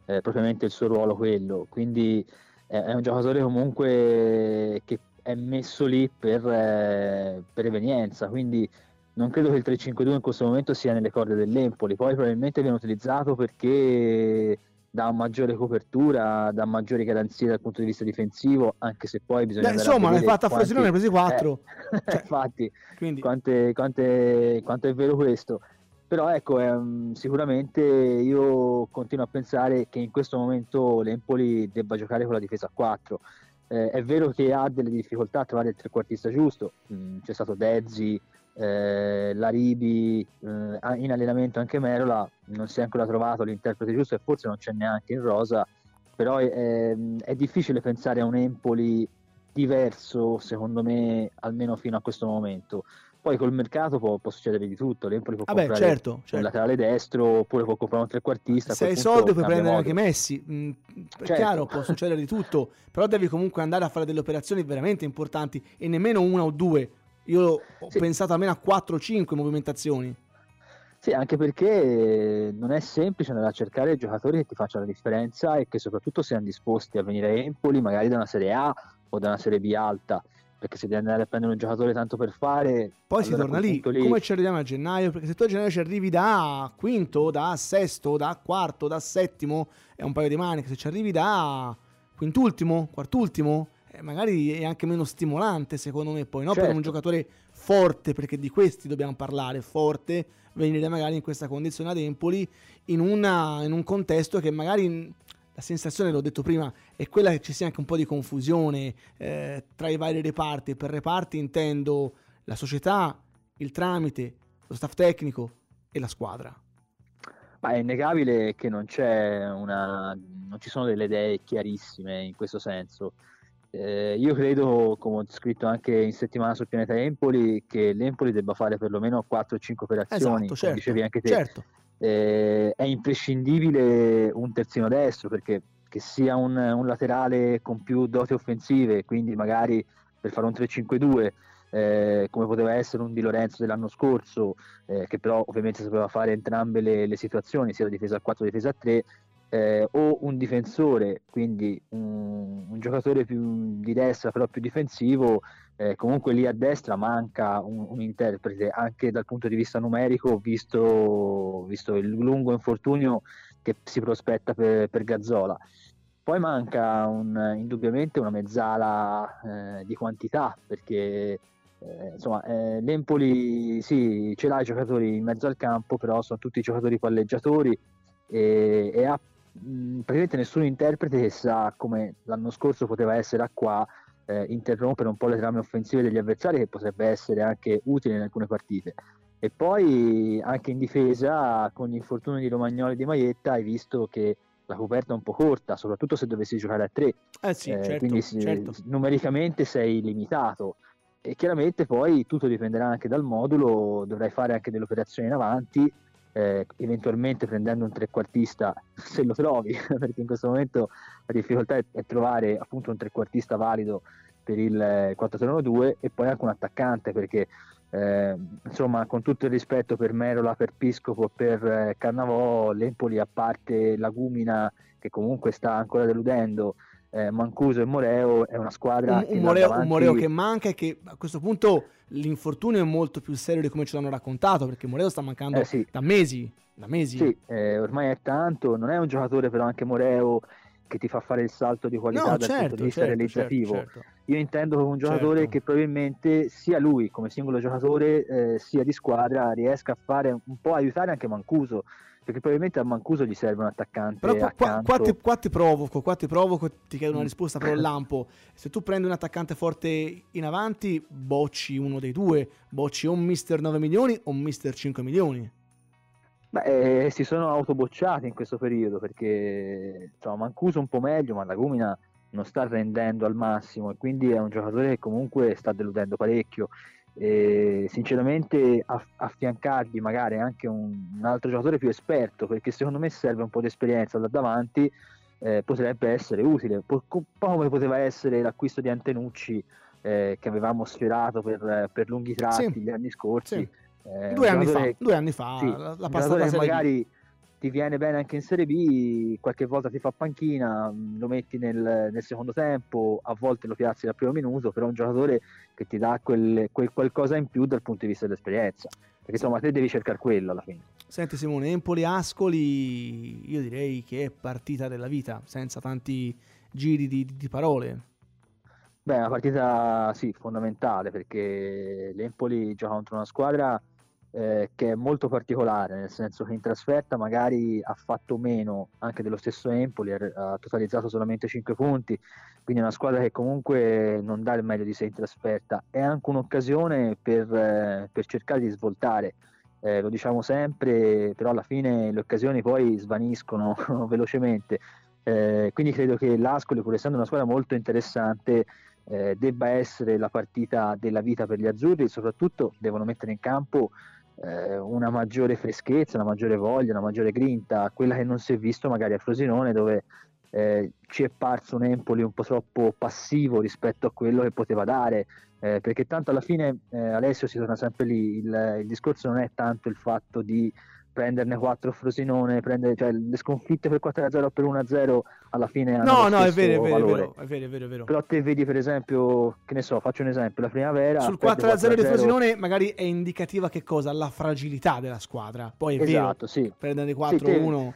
Speaker 9: eh, propriamente il suo ruolo quello. Quindi eh, è un giocatore comunque che è messo lì per, eh, per evenienza. Quindi non credo che il 3-5-2 in questo momento sia nelle corde dell'Empoli, poi probabilmente viene utilizzato perché dà maggiore copertura, dà maggiori garanzie dal punto di vista difensivo, anche se poi bisogna...
Speaker 1: Beh, insomma, l'hai fatta a Frosinone, ne hai presi 4.
Speaker 9: Eh, *laughs* cioè, infatti, quindi... quante, quante, quanto è vero questo. Però ecco, ehm, sicuramente io continuo a pensare che in questo momento l'Empoli debba giocare con la difesa a 4. Eh, è vero che ha delle difficoltà a trovare il trequartista giusto, mm, c'è stato Dezzi, eh, Laribi, eh, in allenamento anche Merola, non si è ancora trovato l'interprete giusto e forse non c'è neanche in rosa, però è, è difficile pensare a un Empoli diverso secondo me almeno fino a questo momento poi col mercato può, può, succedere di tutto l'Empoli può
Speaker 1: Vabbè,
Speaker 9: comprare
Speaker 1: certo, certo.
Speaker 9: un laterale destro oppure può comprare un trequartista
Speaker 1: se hai soldi puoi prendere modo. anche Messi mm, certo. chiaro può succedere di tutto però devi comunque andare a fare delle operazioni veramente importanti e nemmeno una o due io ho sì. pensato almeno a 4 o 5 movimentazioni.
Speaker 9: Sì, anche perché non è semplice andare a cercare giocatori che ti facciano la differenza e che soprattutto siano disposti a venire a Empoli, magari da una Serie A o da una Serie B alta. Perché se devi andare a prendere un giocatore tanto per fare.
Speaker 1: Poi allora si torna lì. lì. Come ci arriviamo a gennaio? Perché se tu a gennaio ci arrivi da quinto, da sesto, da quarto, da settimo, è un paio di maniche. Se ci arrivi da quintultimo, quartultimo, eh, magari è anche meno stimolante secondo me poi, no? certo. per un certo. giocatore forte, perché di questi dobbiamo parlare, forte, venire magari in questa condizione ad Empoli in, una, in un contesto che magari la sensazione, l'ho detto prima, è quella che ci sia anche un po' di confusione eh, tra i vari reparti. Per reparti intendo la società, il tramite, lo staff tecnico e la squadra.
Speaker 9: Ma è innegabile che non, una, non ci sono delle idee chiarissime in questo senso. Eh, io credo, come ho scritto anche in settimana sul pianeta Empoli, che l'Empoli debba fare perlomeno 4-5 operazioni, esatto, certo, dicevi anche te. Certo. Eh, è imprescindibile un terzino destro perché che sia un, un, laterale con più doti offensive, quindi magari per fare un 3-5-2 eh, come poteva essere un Di Lorenzo dell'anno scorso, eh, che però ovviamente sapeva fare entrambe le, le situazioni, sia la difesa a 4 che la difesa a 3, eh, o un difensore, quindi un, un, giocatore più di destra però più difensivo, eh, comunque lì a destra manca un, un, interprete anche dal punto di vista numerico, visto, visto il lungo infortunio che si prospetta per, per Gazzola. Poi manca un, indubbiamente una mezzala eh, di quantità perché eh, insomma, eh, l'Empoli sì, ce l'ha i giocatori in mezzo al campo, però sono tutti giocatori palleggiatori e, e ha mh, praticamente nessun interprete sa come l'anno scorso poteva essere a qua eh, interrompere un po' le trame offensive degli avversari che potrebbe essere anche utile in alcune partite. E poi anche in difesa con gli infortuni di Romagnoli e di Maietta hai visto che la coperta è un po' corta, soprattutto se dovessi giocare a tre.
Speaker 1: Eh sì, eh, certo,
Speaker 9: quindi
Speaker 1: certo.
Speaker 9: numericamente sei limitato. E chiaramente poi tutto dipenderà anche dal modulo, dovrai fare anche delle operazioni in avanti, eh, eventualmente prendendo un trequartista *laughs* se lo trovi, *laughs* perché in questo momento la difficoltà è, trovare appunto un trequartista valido per il 4-3-1-2 eh, e poi anche un attaccante perché eh, insomma con tutto il rispetto per Merola, per Piscopo, per eh, Carnavò, l'Empoli a parte Lagumina che comunque sta ancora deludendo eh, Mancuso e Moreo è una squadra
Speaker 1: un, un, Moreo, davanti... un, Moreo, che manca e che a questo punto l'infortunio è molto più serio di come ce l'hanno raccontato perché Moreo sta mancando
Speaker 9: eh sì.
Speaker 1: da mesi da mesi
Speaker 9: sì, eh, ormai è tanto non è un giocatore però anche Moreo che ti fa fare il salto di qualità
Speaker 1: no,
Speaker 9: dal
Speaker 1: certo,
Speaker 9: punto di vista
Speaker 1: certo,
Speaker 9: realizzativo
Speaker 1: certo, certo.
Speaker 9: io intendo come un giocatore
Speaker 1: Certo.
Speaker 9: che probabilmente sia lui come singolo giocatore eh, sia di squadra riesca a fare un po' aiutare anche Mancuso perché probabilmente a Mancuso gli serve un attaccante
Speaker 1: Però qua, qua- qua ti, qua ti provoco, qua ti provoco, ti chiedo una
Speaker 9: Mm.
Speaker 1: risposta però lampo. Se tu prendi un attaccante forte in avanti, bocci uno dei due, bocci o un mister 9 milioni o un mister 5 milioni.
Speaker 9: Beh, eh, si sono autobocciati in questo periodo perché insomma, Mancuso un po' meglio, ma Lagumina non sta rendendo al massimo e quindi è un giocatore che comunque sta deludendo parecchio. E sinceramente aff- affiancargli magari anche un, un altro giocatore più esperto perché secondo me serve un po' di esperienza da davanti eh, potrebbe essere utile un po' come poteva essere l'acquisto di Antenucci eh, che avevamo sfiorato per, per lunghi tratti
Speaker 1: Sì.
Speaker 9: gli anni scorsi
Speaker 1: Sì.
Speaker 9: Eh,
Speaker 1: Due anni fa, due anni fa,
Speaker 9: sì,
Speaker 1: la, la passata
Speaker 9: che
Speaker 1: B.
Speaker 9: magari ti viene bene anche in Serie B, qualche volta ti fa panchina, mh, lo metti nel, nel secondo tempo, a volte lo piazzi dal primo minuto, però è un giocatore che ti dà quel, quel qualcosa in più dal punto di vista dell'esperienza. Perché insomma te devi cercare quello alla fine.
Speaker 1: Senti Simone, Empoli Ascoli, io direi che è partita della vita, senza tanti giri di, di parole.
Speaker 9: Beh, è una partita sì, fondamentale perché l'Empoli gioca contro una squadra eh, che è molto particolare, nel senso che in trasferta magari ha fatto meno anche dello stesso Empoli, ha, totalizzato solamente 5 punti, quindi è una squadra che comunque non dà il meglio di sé in trasferta. È anche un'occasione per, eh, per cercare di svoltare. Eh, lo diciamo sempre, però alla fine le occasioni poi svaniscono *laughs* velocemente. Eh, quindi credo che l'Ascoli, pur essendo una squadra molto interessante, eh, debba essere la partita della vita per gli azzurri soprattutto devono mettere in campo eh, una maggiore freschezza, una maggiore voglia, una maggiore grinta, quella che non si è visto magari a Frosinone dove eh, ci è parso un Empoli un po' troppo passivo rispetto a quello che poteva dare, eh, perché tanto alla fine eh, Alessio si torna sempre lì, il, il discorso non è tanto il fatto di prenderne 4 Frosinone, prendere, cioè le sconfitte per 4-0 o per 1-0 alla fine hanno
Speaker 1: No, no, è vero, è vero, è vero, è vero, è vero.
Speaker 9: Però te vedi per esempio, che ne so, faccio un esempio, la primavera
Speaker 1: Sul
Speaker 9: perde
Speaker 1: 4-0 di
Speaker 9: 4-0
Speaker 1: Frosinone magari è indicativa che cosa? La fragilità della squadra. Poi è
Speaker 9: Esatto, sì.
Speaker 1: vero, prendere
Speaker 9: Sì, te-
Speaker 1: 4-1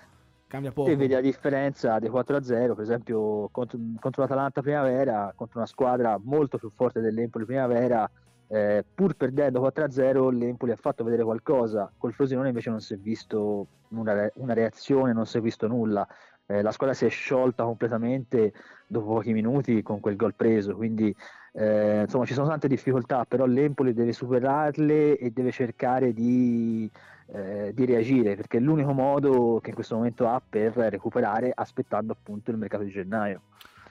Speaker 1: cambia poco.
Speaker 9: Te vedi la differenza dei 4-0, per esempio contro, contro l'Atalanta primavera, contro una squadra molto più forte dell'Empoli primavera, eh, pur perdendo 4-0 l'Empoli ha fatto vedere qualcosa, col Frosinone invece non si è visto una, re- una reazione, non si è visto nulla. Eh, la squadra si è sciolta completamente dopo pochi minuti con quel gol preso, quindi eh, insomma ci sono tante difficoltà, però l'Empoli deve superarle e deve cercare di, eh, di reagire perché è l'unico modo che in questo momento ha per recuperare aspettando appunto il mercato di gennaio.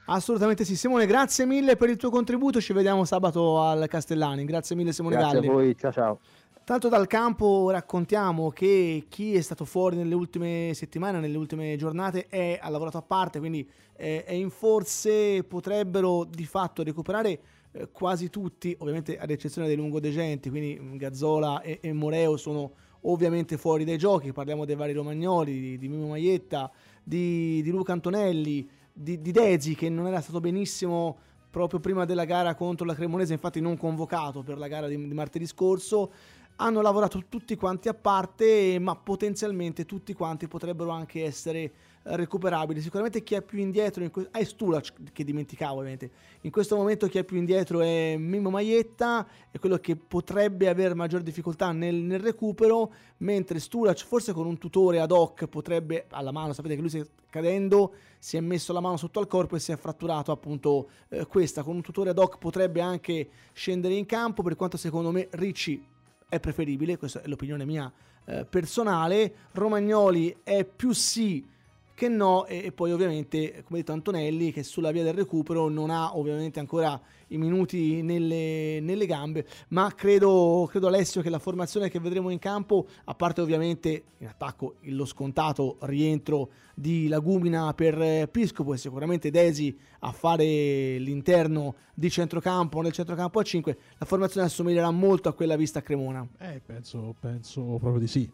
Speaker 1: Assolutamente sì. Simone, grazie mille per il tuo contributo. Ci vediamo sabato al Castellani. Grazie mille Simone
Speaker 9: Grazie
Speaker 1: Galli.
Speaker 9: a voi, ciao ciao.
Speaker 1: Tanto dal campo raccontiamo che chi è stato fuori nelle ultime settimane, nelle ultime giornate, è, ha lavorato a parte, quindi eh, è in forze potrebbero di fatto recuperare eh, quasi tutti, ovviamente ad eccezione dei lungodegenti, quindi mm, Gazzola e, e Moreo sono ovviamente fuori dai giochi, parliamo dei vari Romagnoli, di, di Mimo Maietta, di, di Luca Antonelli, di, di Dezi che non era stato benissimo proprio prima della gara contro la Cremonese, infatti non convocato per la gara di, di martedì scorso. Hanno lavorato tutti quanti a parte, ma potenzialmente tutti quanti potrebbero anche essere recuperabili. Sicuramente chi è più indietro in que- ah, è Stulac che dimenticavo ovviamente. In questo momento chi è più indietro è Mimmo Maietta, è quello che potrebbe avere maggior difficoltà nel, nel recupero, mentre Stulac forse con un tutore ad hoc potrebbe alla mano, sapete che lui si è cadendo, si è messo la mano sotto al corpo e si è fratturato appunto eh, questa, con un tutore ad hoc potrebbe anche scendere in campo, per quanto secondo me Ricci è preferibile, questa è l'opinione mia eh, personale, Romagnoli è più sì che no e, e, poi ovviamente come detto Antonelli che sulla via del recupero non ha ovviamente ancora i minuti nelle, nelle gambe ma credo, credo, Alessio che la formazione che vedremo in campo a parte ovviamente in attacco lo scontato rientro di Lagumina per Piscopo e sicuramente Desi a fare l'interno di centrocampo nel centrocampo a 5 la formazione assomiglierà molto a quella vista a Cremona.
Speaker 2: Eh penso, penso proprio di sì.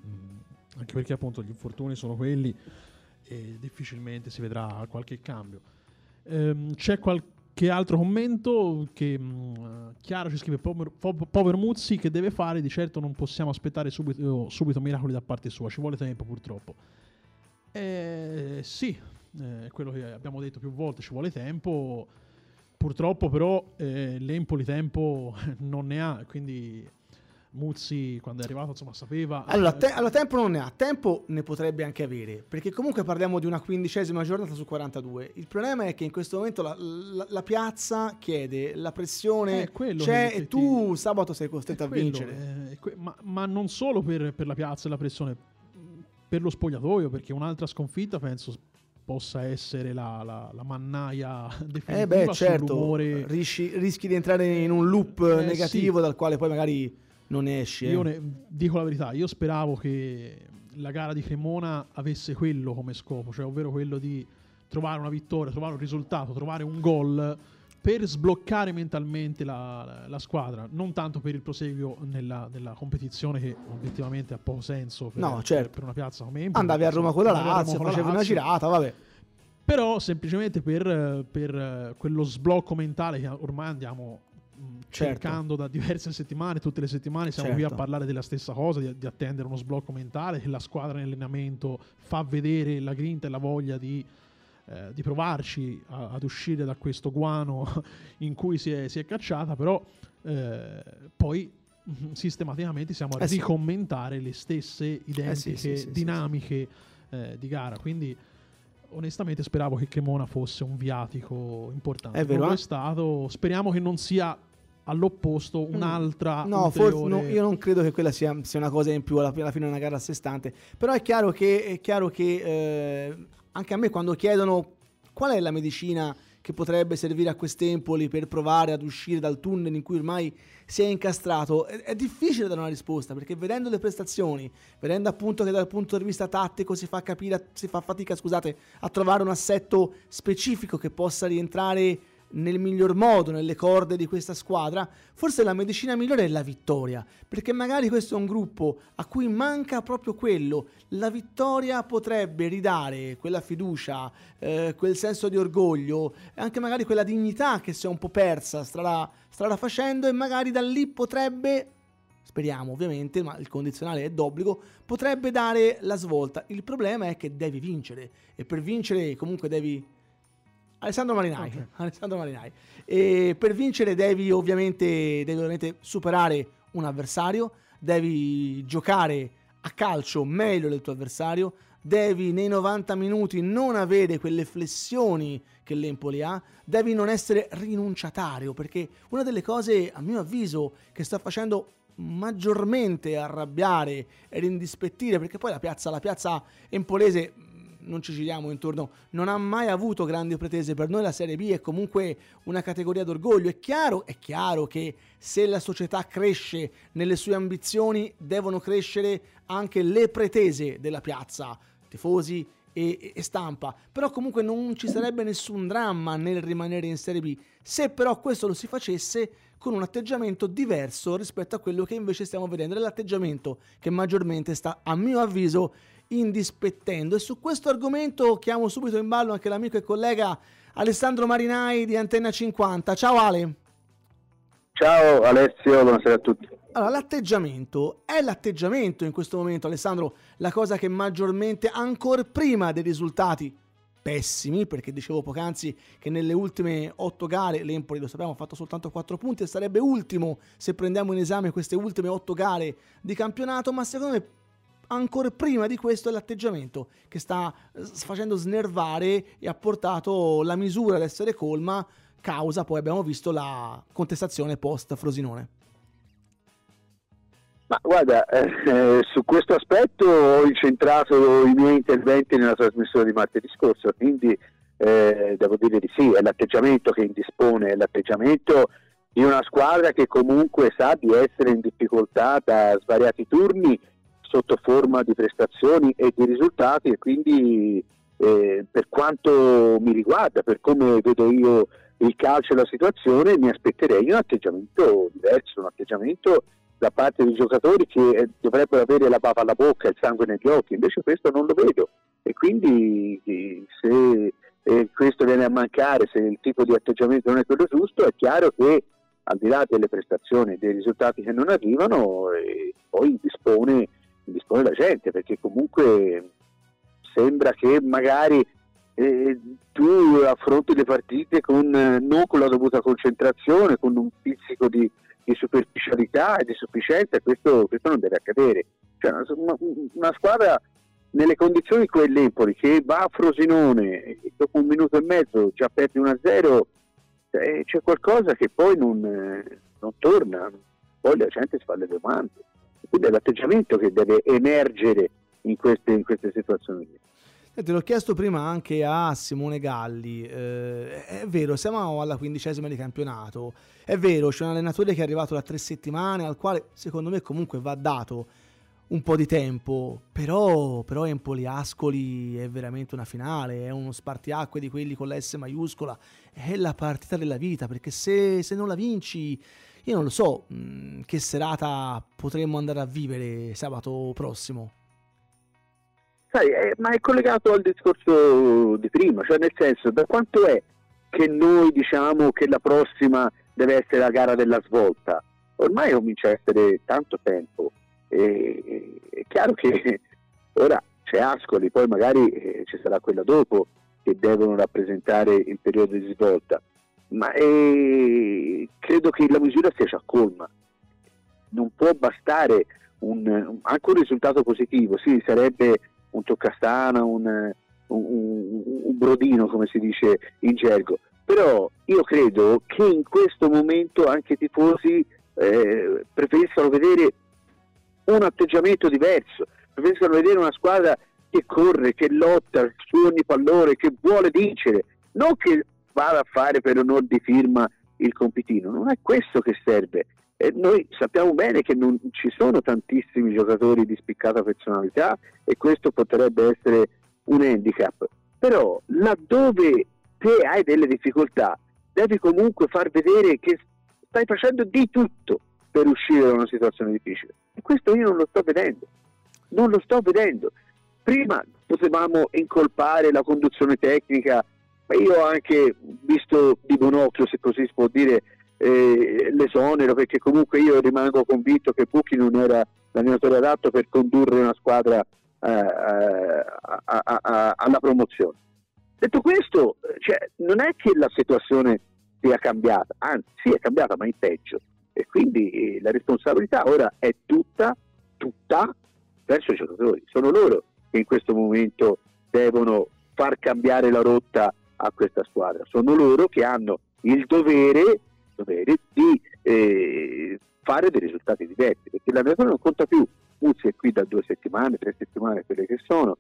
Speaker 2: Anche perché appunto gli infortuni sono quelli e difficilmente si vedrà qualche cambio. Ehm, c'è qualche altro commento che mh, mm, Chiara ci scrive Pover, Pover Muzzi che deve fare, di certo non possiamo aspettare subito, subito miracoli da parte sua, ci vuole tempo purtroppo. Eh, sì, eh, quello che abbiamo detto più volte, ci vuole tempo. Purtroppo però eh, l'Empoli tempo *laughs* non ne ha, quindi Muzzi quando è arrivato insomma sapeva
Speaker 1: allora, te- allora, tempo non ne ha tempo ne potrebbe anche avere perché comunque parliamo di una quindicesima giornata su 42 il problema è che in questo momento la, la, la piazza chiede la pressione c'è e tu sabato sei costretto a quello, vincere.
Speaker 2: eh, que- ma, ma, non solo per, per la piazza e la pressione per lo spogliatoio perché un'altra sconfitta penso possa essere la, la, la mannaia definitiva eh beh certo
Speaker 1: rischi, rischi, di entrare in un loop eh, negativo sì. dal quale poi magari non esce.
Speaker 2: Io ne, dico la verità, io speravo che la gara di Cremona avesse quello come scopo, cioè ovvero quello di trovare una vittoria, trovare un risultato, trovare un gol per sbloccare mentalmente la, la, la, squadra, non tanto per il proseguio nella, nella, competizione che obiettivamente ha poco senso per,
Speaker 1: no, certo.
Speaker 2: per, per una piazza come Empoli.
Speaker 1: Andavi a Roma con la Lazio, facevi una girata, vabbè.
Speaker 2: Però semplicemente per, per quello sblocco mentale che ormai andiamo certo. cercando da diverse settimane, tutte le settimane siamo certo. qui a certo. parlare della stessa cosa, di, di, attendere uno sblocco mentale che la squadra in allenamento fa vedere la grinta e la voglia di, eh, di provarci a, ad uscire da questo guano *laughs* in cui si è, si è cacciata, però eh, poi mm, sistematicamente siamo a eh ricommentare sì. le stesse identiche eh sì, sì, dinamiche eh, di gara. Quindi onestamente speravo che Cremona fosse un viatico importante. È vero. È stato, speriamo che non sia all'opposto mm. un'altra
Speaker 1: no, forse, no, io non credo che quella sia, sia, una cosa in più alla, alla fine di una gara a sé stante però è chiaro che, è chiaro che eh, anche a me quando chiedono qual è la medicina che potrebbe servire a quest'Empoli per provare ad uscire dal tunnel in cui ormai si è incastrato, è, è, difficile dare una risposta perché vedendo le prestazioni, vedendo appunto che dal punto di vista tattico si fa capire, si fa fatica, scusate, a trovare un assetto specifico che possa rientrare nel miglior modo nelle corde di questa squadra, forse la medicina migliore è la vittoria, perché magari questo è un gruppo a cui manca proprio quello, la vittoria potrebbe ridare quella fiducia, eh, quel senso di orgoglio, anche magari quella dignità che si è un po' persa strada, strada facendo e magari da lì potrebbe speriamo ovviamente, ma il condizionale è d'obbligo, potrebbe dare la svolta. Il problema è che devi vincere e per vincere comunque devi Alessandro Marinai. Okay. *laughs* Alessandro Marinai. E per vincere devi ovviamente, devi ovviamente superare un avversario, devi giocare a calcio meglio del tuo avversario, devi nei 90 minuti non avere quelle flessioni che l'Empoli ha, devi non essere rinunciatario, perché una delle cose, a mio avviso, che sta facendo maggiormente arrabbiare ed indispettire, perché poi la piazza, la piazza empolese non ci giriamo intorno, non ha mai avuto grandi pretese. Per noi la Serie B è comunque una categoria d'orgoglio. È chiaro, è chiaro che se la società cresce nelle sue ambizioni, devono crescere anche le pretese della piazza. Tifosi, e, e, stampa, però comunque non ci sarebbe nessun dramma nel rimanere in Serie B, se però questo lo si facesse con un atteggiamento diverso rispetto a quello che invece stiamo vedendo, l'atteggiamento che maggiormente sta, a mio avviso, indispettendo. E su questo argomento chiamo subito in ballo anche l'amico e collega Alessandro Marinai di Antenna 50. Ciao Ale.
Speaker 10: Ciao Alessio, buonasera a tutti.
Speaker 1: Allora, l'atteggiamento è l'atteggiamento in questo momento, Alessandro, la cosa che maggiormente, ancora prima dei risultati pessimi, perché dicevo poc'anzi che nelle ultime otto gare l'Empoli, lo sappiamo, ha fatto soltanto quattro punti e sarebbe ultimo se prendiamo in esame queste ultime otto gare di campionato, ma secondo me ancora prima di questo è l'atteggiamento che sta facendo snervare e ha portato la misura ad essere colma, causa poi abbiamo visto la contestazione post Frosinone.
Speaker 10: Ma guarda, eh, su questo aspetto ho incentrato i miei interventi nella trasmissione di martedì scorso, quindi eh, devo dire di sì, è l'atteggiamento che indispone, è l'atteggiamento di una squadra che comunque sa di essere in difficoltà da svariati turni sotto forma di prestazioni e di risultati e quindi eh, per quanto mi riguarda, per come vedo io il calcio e la situazione, mi aspetterei un atteggiamento diverso, un atteggiamento da parte dei giocatori che eh, dovrebbero avere la bava alla bocca, il sangue negli occhi, invece questo non lo vedo. E quindi se eh, questo viene a mancare, se il tipo di atteggiamento non è quello giusto, è chiaro che al di là delle prestazioni e dei risultati che non arrivano, eh, poi dispone, dispone, la gente, perché comunque sembra che magari eh, tu affronti le partite con, non con la dovuta concentrazione, con un pizzico di, di superficialità e di sufficienza, questo, questo non deve accadere. Cioè, una, una, squadra nelle condizioni quell'Empoli che va a Frosinone e dopo un minuto e mezzo già perde 1-0, eh, c'è qualcosa che poi non, eh, non, torna, poi la gente si fa le domande. Quindi è l'atteggiamento che deve emergere in queste, in queste situazioni.
Speaker 1: Te l'ho chiesto prima anche a Simone Galli, eh, è vero, siamo alla quindicesima di campionato, è vero, c'è un allenatore che è arrivato da tre settimane, al quale secondo me comunque va dato un po' di tempo, però, però Empoli Ascoli è veramente una finale, è uno spartiacque di quelli con la S maiuscola, è la partita della vita, perché se, se non la vinci, io non lo so mh, mm, che serata potremmo andare a vivere sabato prossimo.
Speaker 10: Sai, è, ma è collegato al discorso di prima, cioè nel senso, da quanto è che noi diciamo che la prossima deve essere la gara della svolta? Ormai comincia a essere tanto tempo. E, è chiaro che *laughs* ora c'è Ascoli, poi magari eh, ci sarà quella dopo che devono rappresentare il periodo di svolta, ma eh, credo che la misura sia già colma. Non può bastare un, anche un risultato positivo, sì, sarebbe un toccastana, un, un, un, brodino come si dice in gergo. Però io credo che in questo momento anche i tifosi eh, preferiscono vedere un atteggiamento diverso, preferiscono vedere una squadra che corre, che lotta su ogni pallone, che vuole vincere, non che vada a fare per onore di firma il compitino, non è questo che serve, e noi sappiamo bene che non ci sono tantissimi giocatori di spiccata personalità e questo potrebbe essere un handicap. Però laddove te hai delle difficoltà, devi comunque far vedere che stai facendo di tutto per uscire da una situazione difficile. E questo io non lo sto vedendo. Non lo sto vedendo. Prima potevamo incolpare la conduzione tecnica, ma io ho anche visto di buon occhio, se così si può dire, eh, l'esonero perché comunque io rimango convinto che Bucchi non era l'allenatore adatto per condurre una squadra eh, a, a, a, alla promozione. Detto questo, cioè, non è che la situazione sia cambiata, anzi sì è cambiata ma in peggio e quindi eh, la responsabilità ora è tutta, tutta verso i giocatori. Sono loro che in questo momento devono far cambiare la rotta a questa squadra, sono loro che hanno il dovere dovere di eh, fare dei risultati diversi, perché l'allenatore non conta più. Muzzi è qui da due settimane, tre settimane, quelle che sono,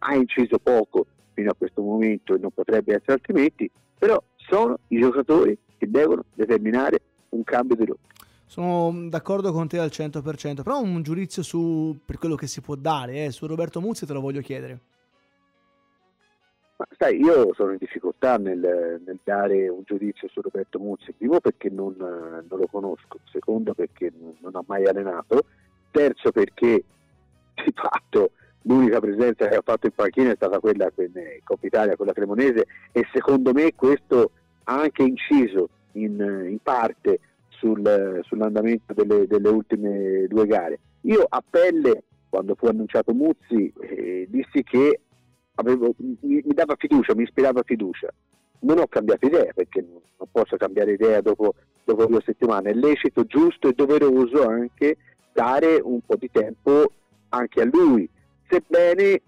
Speaker 10: ha inciso poco fino a questo momento e non potrebbe essere altrimenti, però sono i giocatori che devono determinare un cambio di rotta.
Speaker 1: Sono d'accordo con te al 100%, però un giudizio su, per quello che si può dare, eh, su Roberto Muzzi te lo voglio chiedere.
Speaker 10: Ma sai, io sono in difficoltà nel, nel dare un giudizio su Roberto Muzzi, primo perché non, non lo conosco, secondo perché non, ha mai allenato, terzo perché di fatto l'unica presenza che ha fatto in panchina è stata quella in Coppa Italia, quella cremonese e secondo me questo ha anche inciso in, in parte sul, sull'andamento delle, delle, ultime due gare. Io a pelle, quando fu annunciato Muzzi, eh, dissi che avevo, mi, mi, dava fiducia, mi ispirava fiducia. Non ho cambiato idea perché non, posso cambiare idea dopo, dopo due settimane. È lecito, giusto e doveroso anche dare un po' di tempo anche a lui, sebbene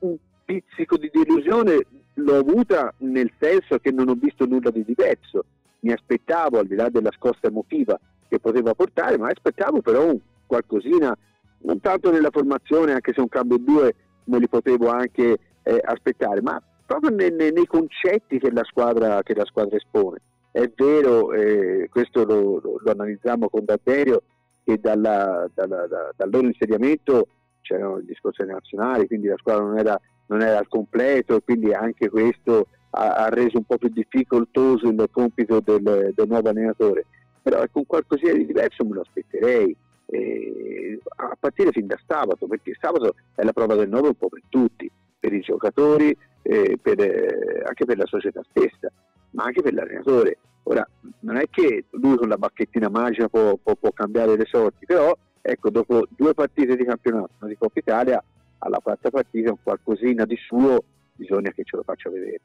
Speaker 10: un pizzico di delusione l'ho avuta nel senso che non ho visto nulla di diverso. Mi aspettavo, al di là della scossa emotiva che poteva portare, ma aspettavo però un qualcosina, non tanto nella formazione, anche se un cambio due me li potevo anche eh, aspettare, ma proprio nei, nei, nei concetti che la, squadra, che la, squadra, espone. È vero, eh, questo lo, lo, lo, analizziamo con D'Adderio, che dalla, dalla, da, dal loro insediamento c'erano i discorsi nazionali, quindi la squadra non era, non era al completo, quindi anche questo ha, ha, reso un po' più difficoltoso il compito del, del nuovo allenatore. Però con ecco, qualcosa di diverso me lo aspetterei. Eh, a partire fin da sabato, perché sabato è la prova del nuovo un po' per tutti, per i giocatori, eh, per, eh, anche per la società stessa, ma anche per l'allenatore. Ora, non è che lui con la bacchettina magica può, può, può cambiare le sorti, però ecco, dopo due partite di campionato di Coppa Italia, alla quarta partita un qualcosina di suo bisogna che ce lo faccia vedere.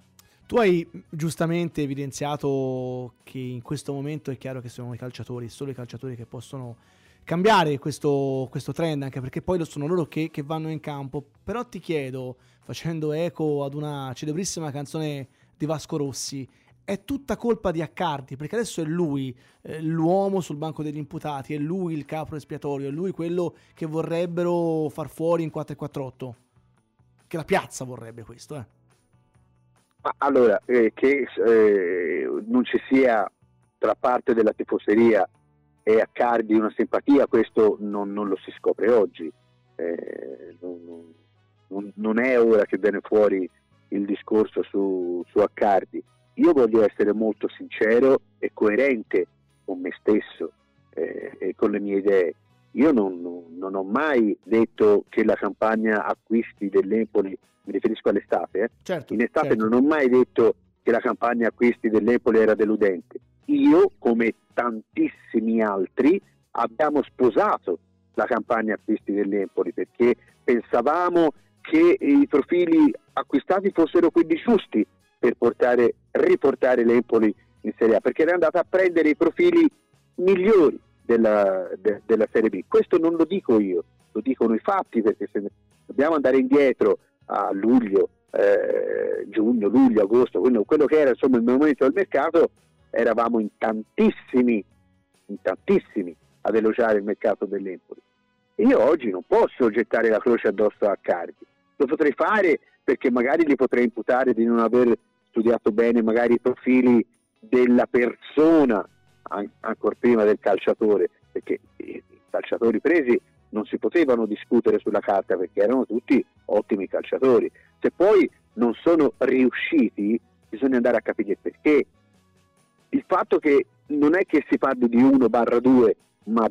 Speaker 1: Tu hai giustamente evidenziato che in questo momento è chiaro che sono i calciatori, solo i calciatori che possono cambiare questo, questo trend, anche perché poi sono loro che, che, vanno in campo. Però ti chiedo, facendo eco ad una celebrissima canzone di Vasco Rossi, è tutta colpa di Accardi, perché adesso è lui eh, l'uomo sul banco degli imputati, è lui il capo espiatorio, è lui quello che vorrebbero far fuori in 448. Che la piazza vorrebbe questo, eh.
Speaker 10: Allora, eh, che eh, non ci sia tra parte della tifoseria e Accardi una simpatia, questo non, non lo si scopre oggi. Eh, non, non, non, è ora che viene fuori il discorso su, su Accardi. Io voglio essere molto sincero e coerente con me stesso eh, e con le mie idee. Io non, non, ho mai detto che la campagna acquisti dell'Empoli, mi riferisco all'estate, eh?
Speaker 1: certo,
Speaker 10: in estate
Speaker 1: certo.
Speaker 10: non ho mai detto che la campagna acquisti dell'Empoli era deludente io, come tantissimi altri, abbiamo sposato la campagna acquisti dell'Empoli perché pensavamo che i profili acquistati fossero quelli giusti per portare, riportare l'Empoli in Serie A, perché era andata a prendere i profili migliori della, de, della Serie B. Questo non lo dico io, lo dicono i fatti, perché se dobbiamo andare indietro a luglio, eh, giugno, luglio, agosto, quello, quello che era insomma il momento del mercato, eravamo in tantissimi, in tantissimi ad elogiare il mercato dell'Empoli. Io oggi non posso gettare la croce addosso a Cardi, lo potrei fare perché magari gli potrei imputare di non aver studiato bene magari i profili della persona ancora prima del calciatore, perché i calciatori presi non si potevano discutere sulla carta perché erano tutti ottimi calciatori. Se poi non sono riusciti, bisogna andare a capire perché il fatto che non è che si parli di 1 barra 2, ma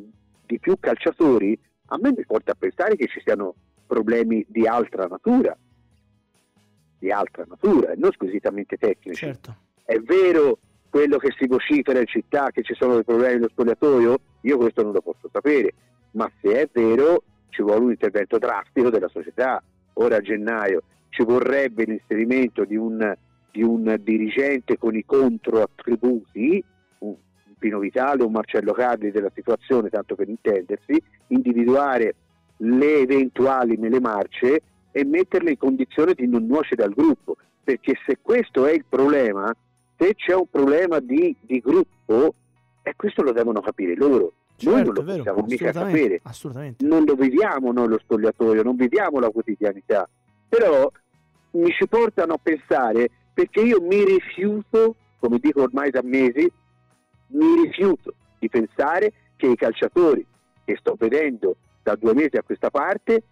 Speaker 10: di più calciatori, a me mi porta a pensare che ci siano problemi di altra natura, di altra natura, non squisitamente tecnici.
Speaker 1: Certo.
Speaker 10: È vero quello che si vocifera in città, che ci sono dei problemi dello spogliatoio? Io questo non lo posso sapere, ma se è vero ci vuole un intervento drastico della società. Ora a gennaio ci vorrebbe l'inserimento di un di un dirigente con i controattributi, un Pino Vitale, un Marcello Carli della situazione, tanto per intendersi, individuare le eventuali mele marce e metterle in condizione di non nuocere al gruppo, perché se questo è il problema, se c'è un problema di, di gruppo, e questo lo devono capire loro.
Speaker 1: Certo,
Speaker 10: noi non lo
Speaker 1: vero,
Speaker 10: possiamo mica sapere, non lo vediamo noi lo spogliatoio, non vediamo la quotidianità, però mi ci portano a pensare perché io mi rifiuto, come dico ormai da mesi, mi rifiuto di pensare che i calciatori che sto vedendo da due mesi a questa parte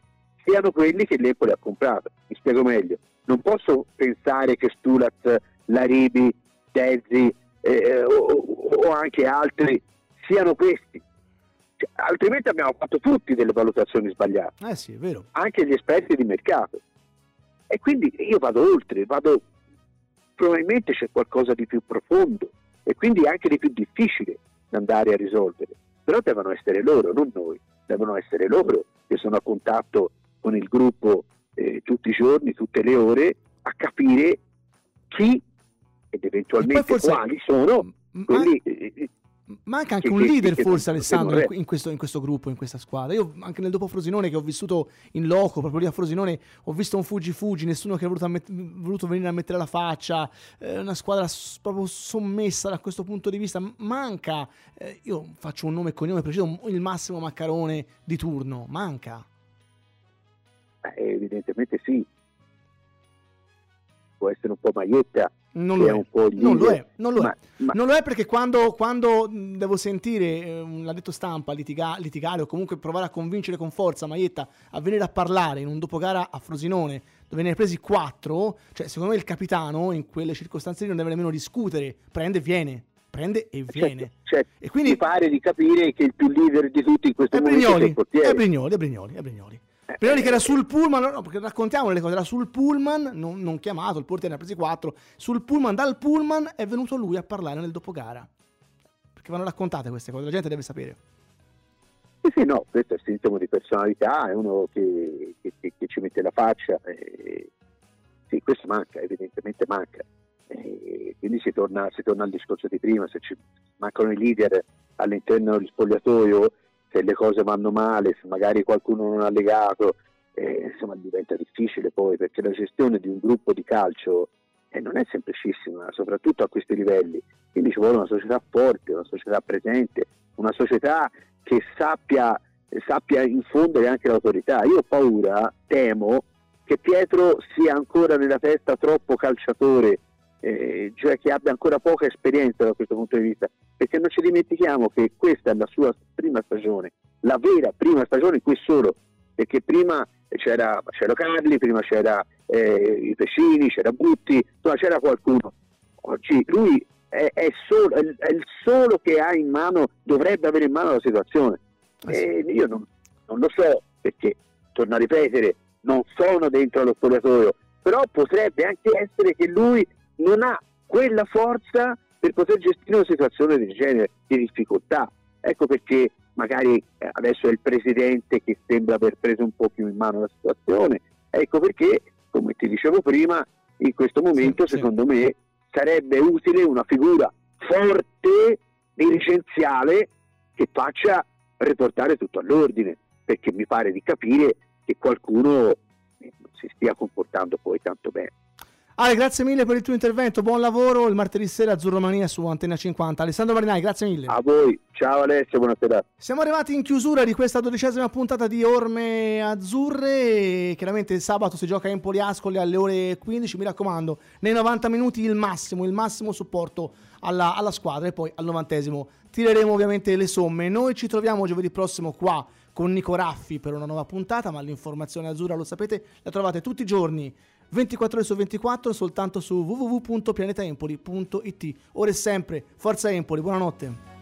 Speaker 10: siano quelli che l'Empoli ha comprato. Mi spiego meglio. Non posso pensare che Stulat, Laribi, Dezzi eh, o, o, anche altri siano questi. Cioè, altrimenti abbiamo fatto tutti delle valutazioni sbagliate.
Speaker 1: Eh sì, è vero.
Speaker 10: Anche gli esperti di mercato. E quindi io vado oltre, vado probabilmente c'è qualcosa di più profondo e quindi anche di più difficile da andare a risolvere. Però devono essere loro, non noi, devono essere loro che sono a contatto con il gruppo eh, tutti i giorni, tutte le ore, a capire chi ed eventualmente forse... quali sono quelli eh,
Speaker 1: Manca anche che, un leader che, forse che Alessandro in questo, in questo, gruppo, in questa squadra. Io anche nel dopo Frosinone che ho vissuto in loco, proprio lì a Frosinone, ho visto un fuggi fuggi, nessuno che ha voluto, met- voluto venire a mettere la faccia, eh, una squadra s- proprio sommessa da questo punto di vista. Manca, eh, io faccio un nome e cognome preciso, il massimo maccarone di turno, manca.
Speaker 10: Eh, evidentemente sì. Può essere un po' maglietta,
Speaker 1: non lo, è, non lo, è, non lo ma, è, ma... non lo è perché quando, quando devo sentire eh, un l'addetto stampa litiga, litigare o comunque provare a convincere con forza Maietta a venire a parlare in un dopogara a Frosinone dove ne hai presi quattro, cioè secondo me il capitano in quelle circostanze lì non deve nemmeno discutere, prende e viene prende e certo, viene.
Speaker 10: Certo, certo. E quindi mi pare di capire che il più leader di tutti in questo
Speaker 1: è
Speaker 10: momento
Speaker 1: Brignoli,
Speaker 10: è.
Speaker 1: È Brignoli, è Brignoli, è Brignoli. Brignoli che era sul pullman, no, perché raccontiamo le cose, era sul pullman, non, non chiamato, il portiere ne ha presi quattro, sul pullman, dal pullman è venuto lui a parlare nel dopogara. Perché vanno raccontate queste cose, la gente deve sapere.
Speaker 10: Sì, sì, no, questo è il sintomo di personalità, è uno che, che, che, che ci mette la faccia. E... Sì, questo manca, evidentemente manca. E quindi si torna, si torna, al discorso di prima, se ci mancano i leader all'interno dello spogliatoio se le cose vanno male, se magari qualcuno non ha legato, eh, insomma diventa difficile poi perché la gestione di un gruppo di calcio eh, non è semplicissima, soprattutto a questi livelli. Quindi ci vuole una società forte, una società presente, una società che sappia, sappia infondere anche l'autorità. Io ho paura, temo che Pietro sia ancora nella testa troppo calciatore eh, cioè che abbia ancora poca esperienza da questo punto di vista, perché non ci dimentichiamo che questa è la sua prima stagione, la vera prima stagione qui solo, perché prima c'era, c'era Carli, prima c'era eh, i Pescini, c'era Butti, insomma c'era qualcuno. Oggi lui è, è, solo, è, è, il solo che ha in mano, dovrebbe avere in mano la situazione. E io non, non lo so, perché, torno a ripetere, non sono dentro allo spogliatoio, però potrebbe anche essere che lui non ha quella forza per poter gestire una situazione del genere di difficoltà. Ecco perché magari eh, adesso è il presidente che sembra aver preso un po' più in mano la situazione. Ecco perché, come ti dicevo prima, in questo momento sì, secondo sì. me sarebbe utile una figura forte, dirigenziale, che faccia riportare tutto all'ordine, perché mi pare di capire che qualcuno eh, si stia comportando poi tanto bene.
Speaker 1: Ale, grazie mille per il tuo intervento, buon lavoro il martedì sera Azzurro Mania su Antenna 50. Alessandro Marinai, grazie mille.
Speaker 10: A voi, ciao Alessio, buonasera.
Speaker 1: Siamo arrivati in chiusura di questa dodicesima puntata di Orme Azzurre. Chiaramente il sabato si gioca a Empoli Ascoli alle ore 15. Mi raccomando, nei 90 minuti il massimo, il massimo supporto alla, alla squadra e poi al novantesimo tireremo ovviamente le somme. Noi ci troviamo giovedì prossimo qua con Nico Raffi per una nuova puntata, ma l'informazione azzurra lo sapete, la trovate tutti i giorni 24 ore su 24 soltanto su www.pianetaempoli.it. Ora e sempre, forza Empoli, buonanotte.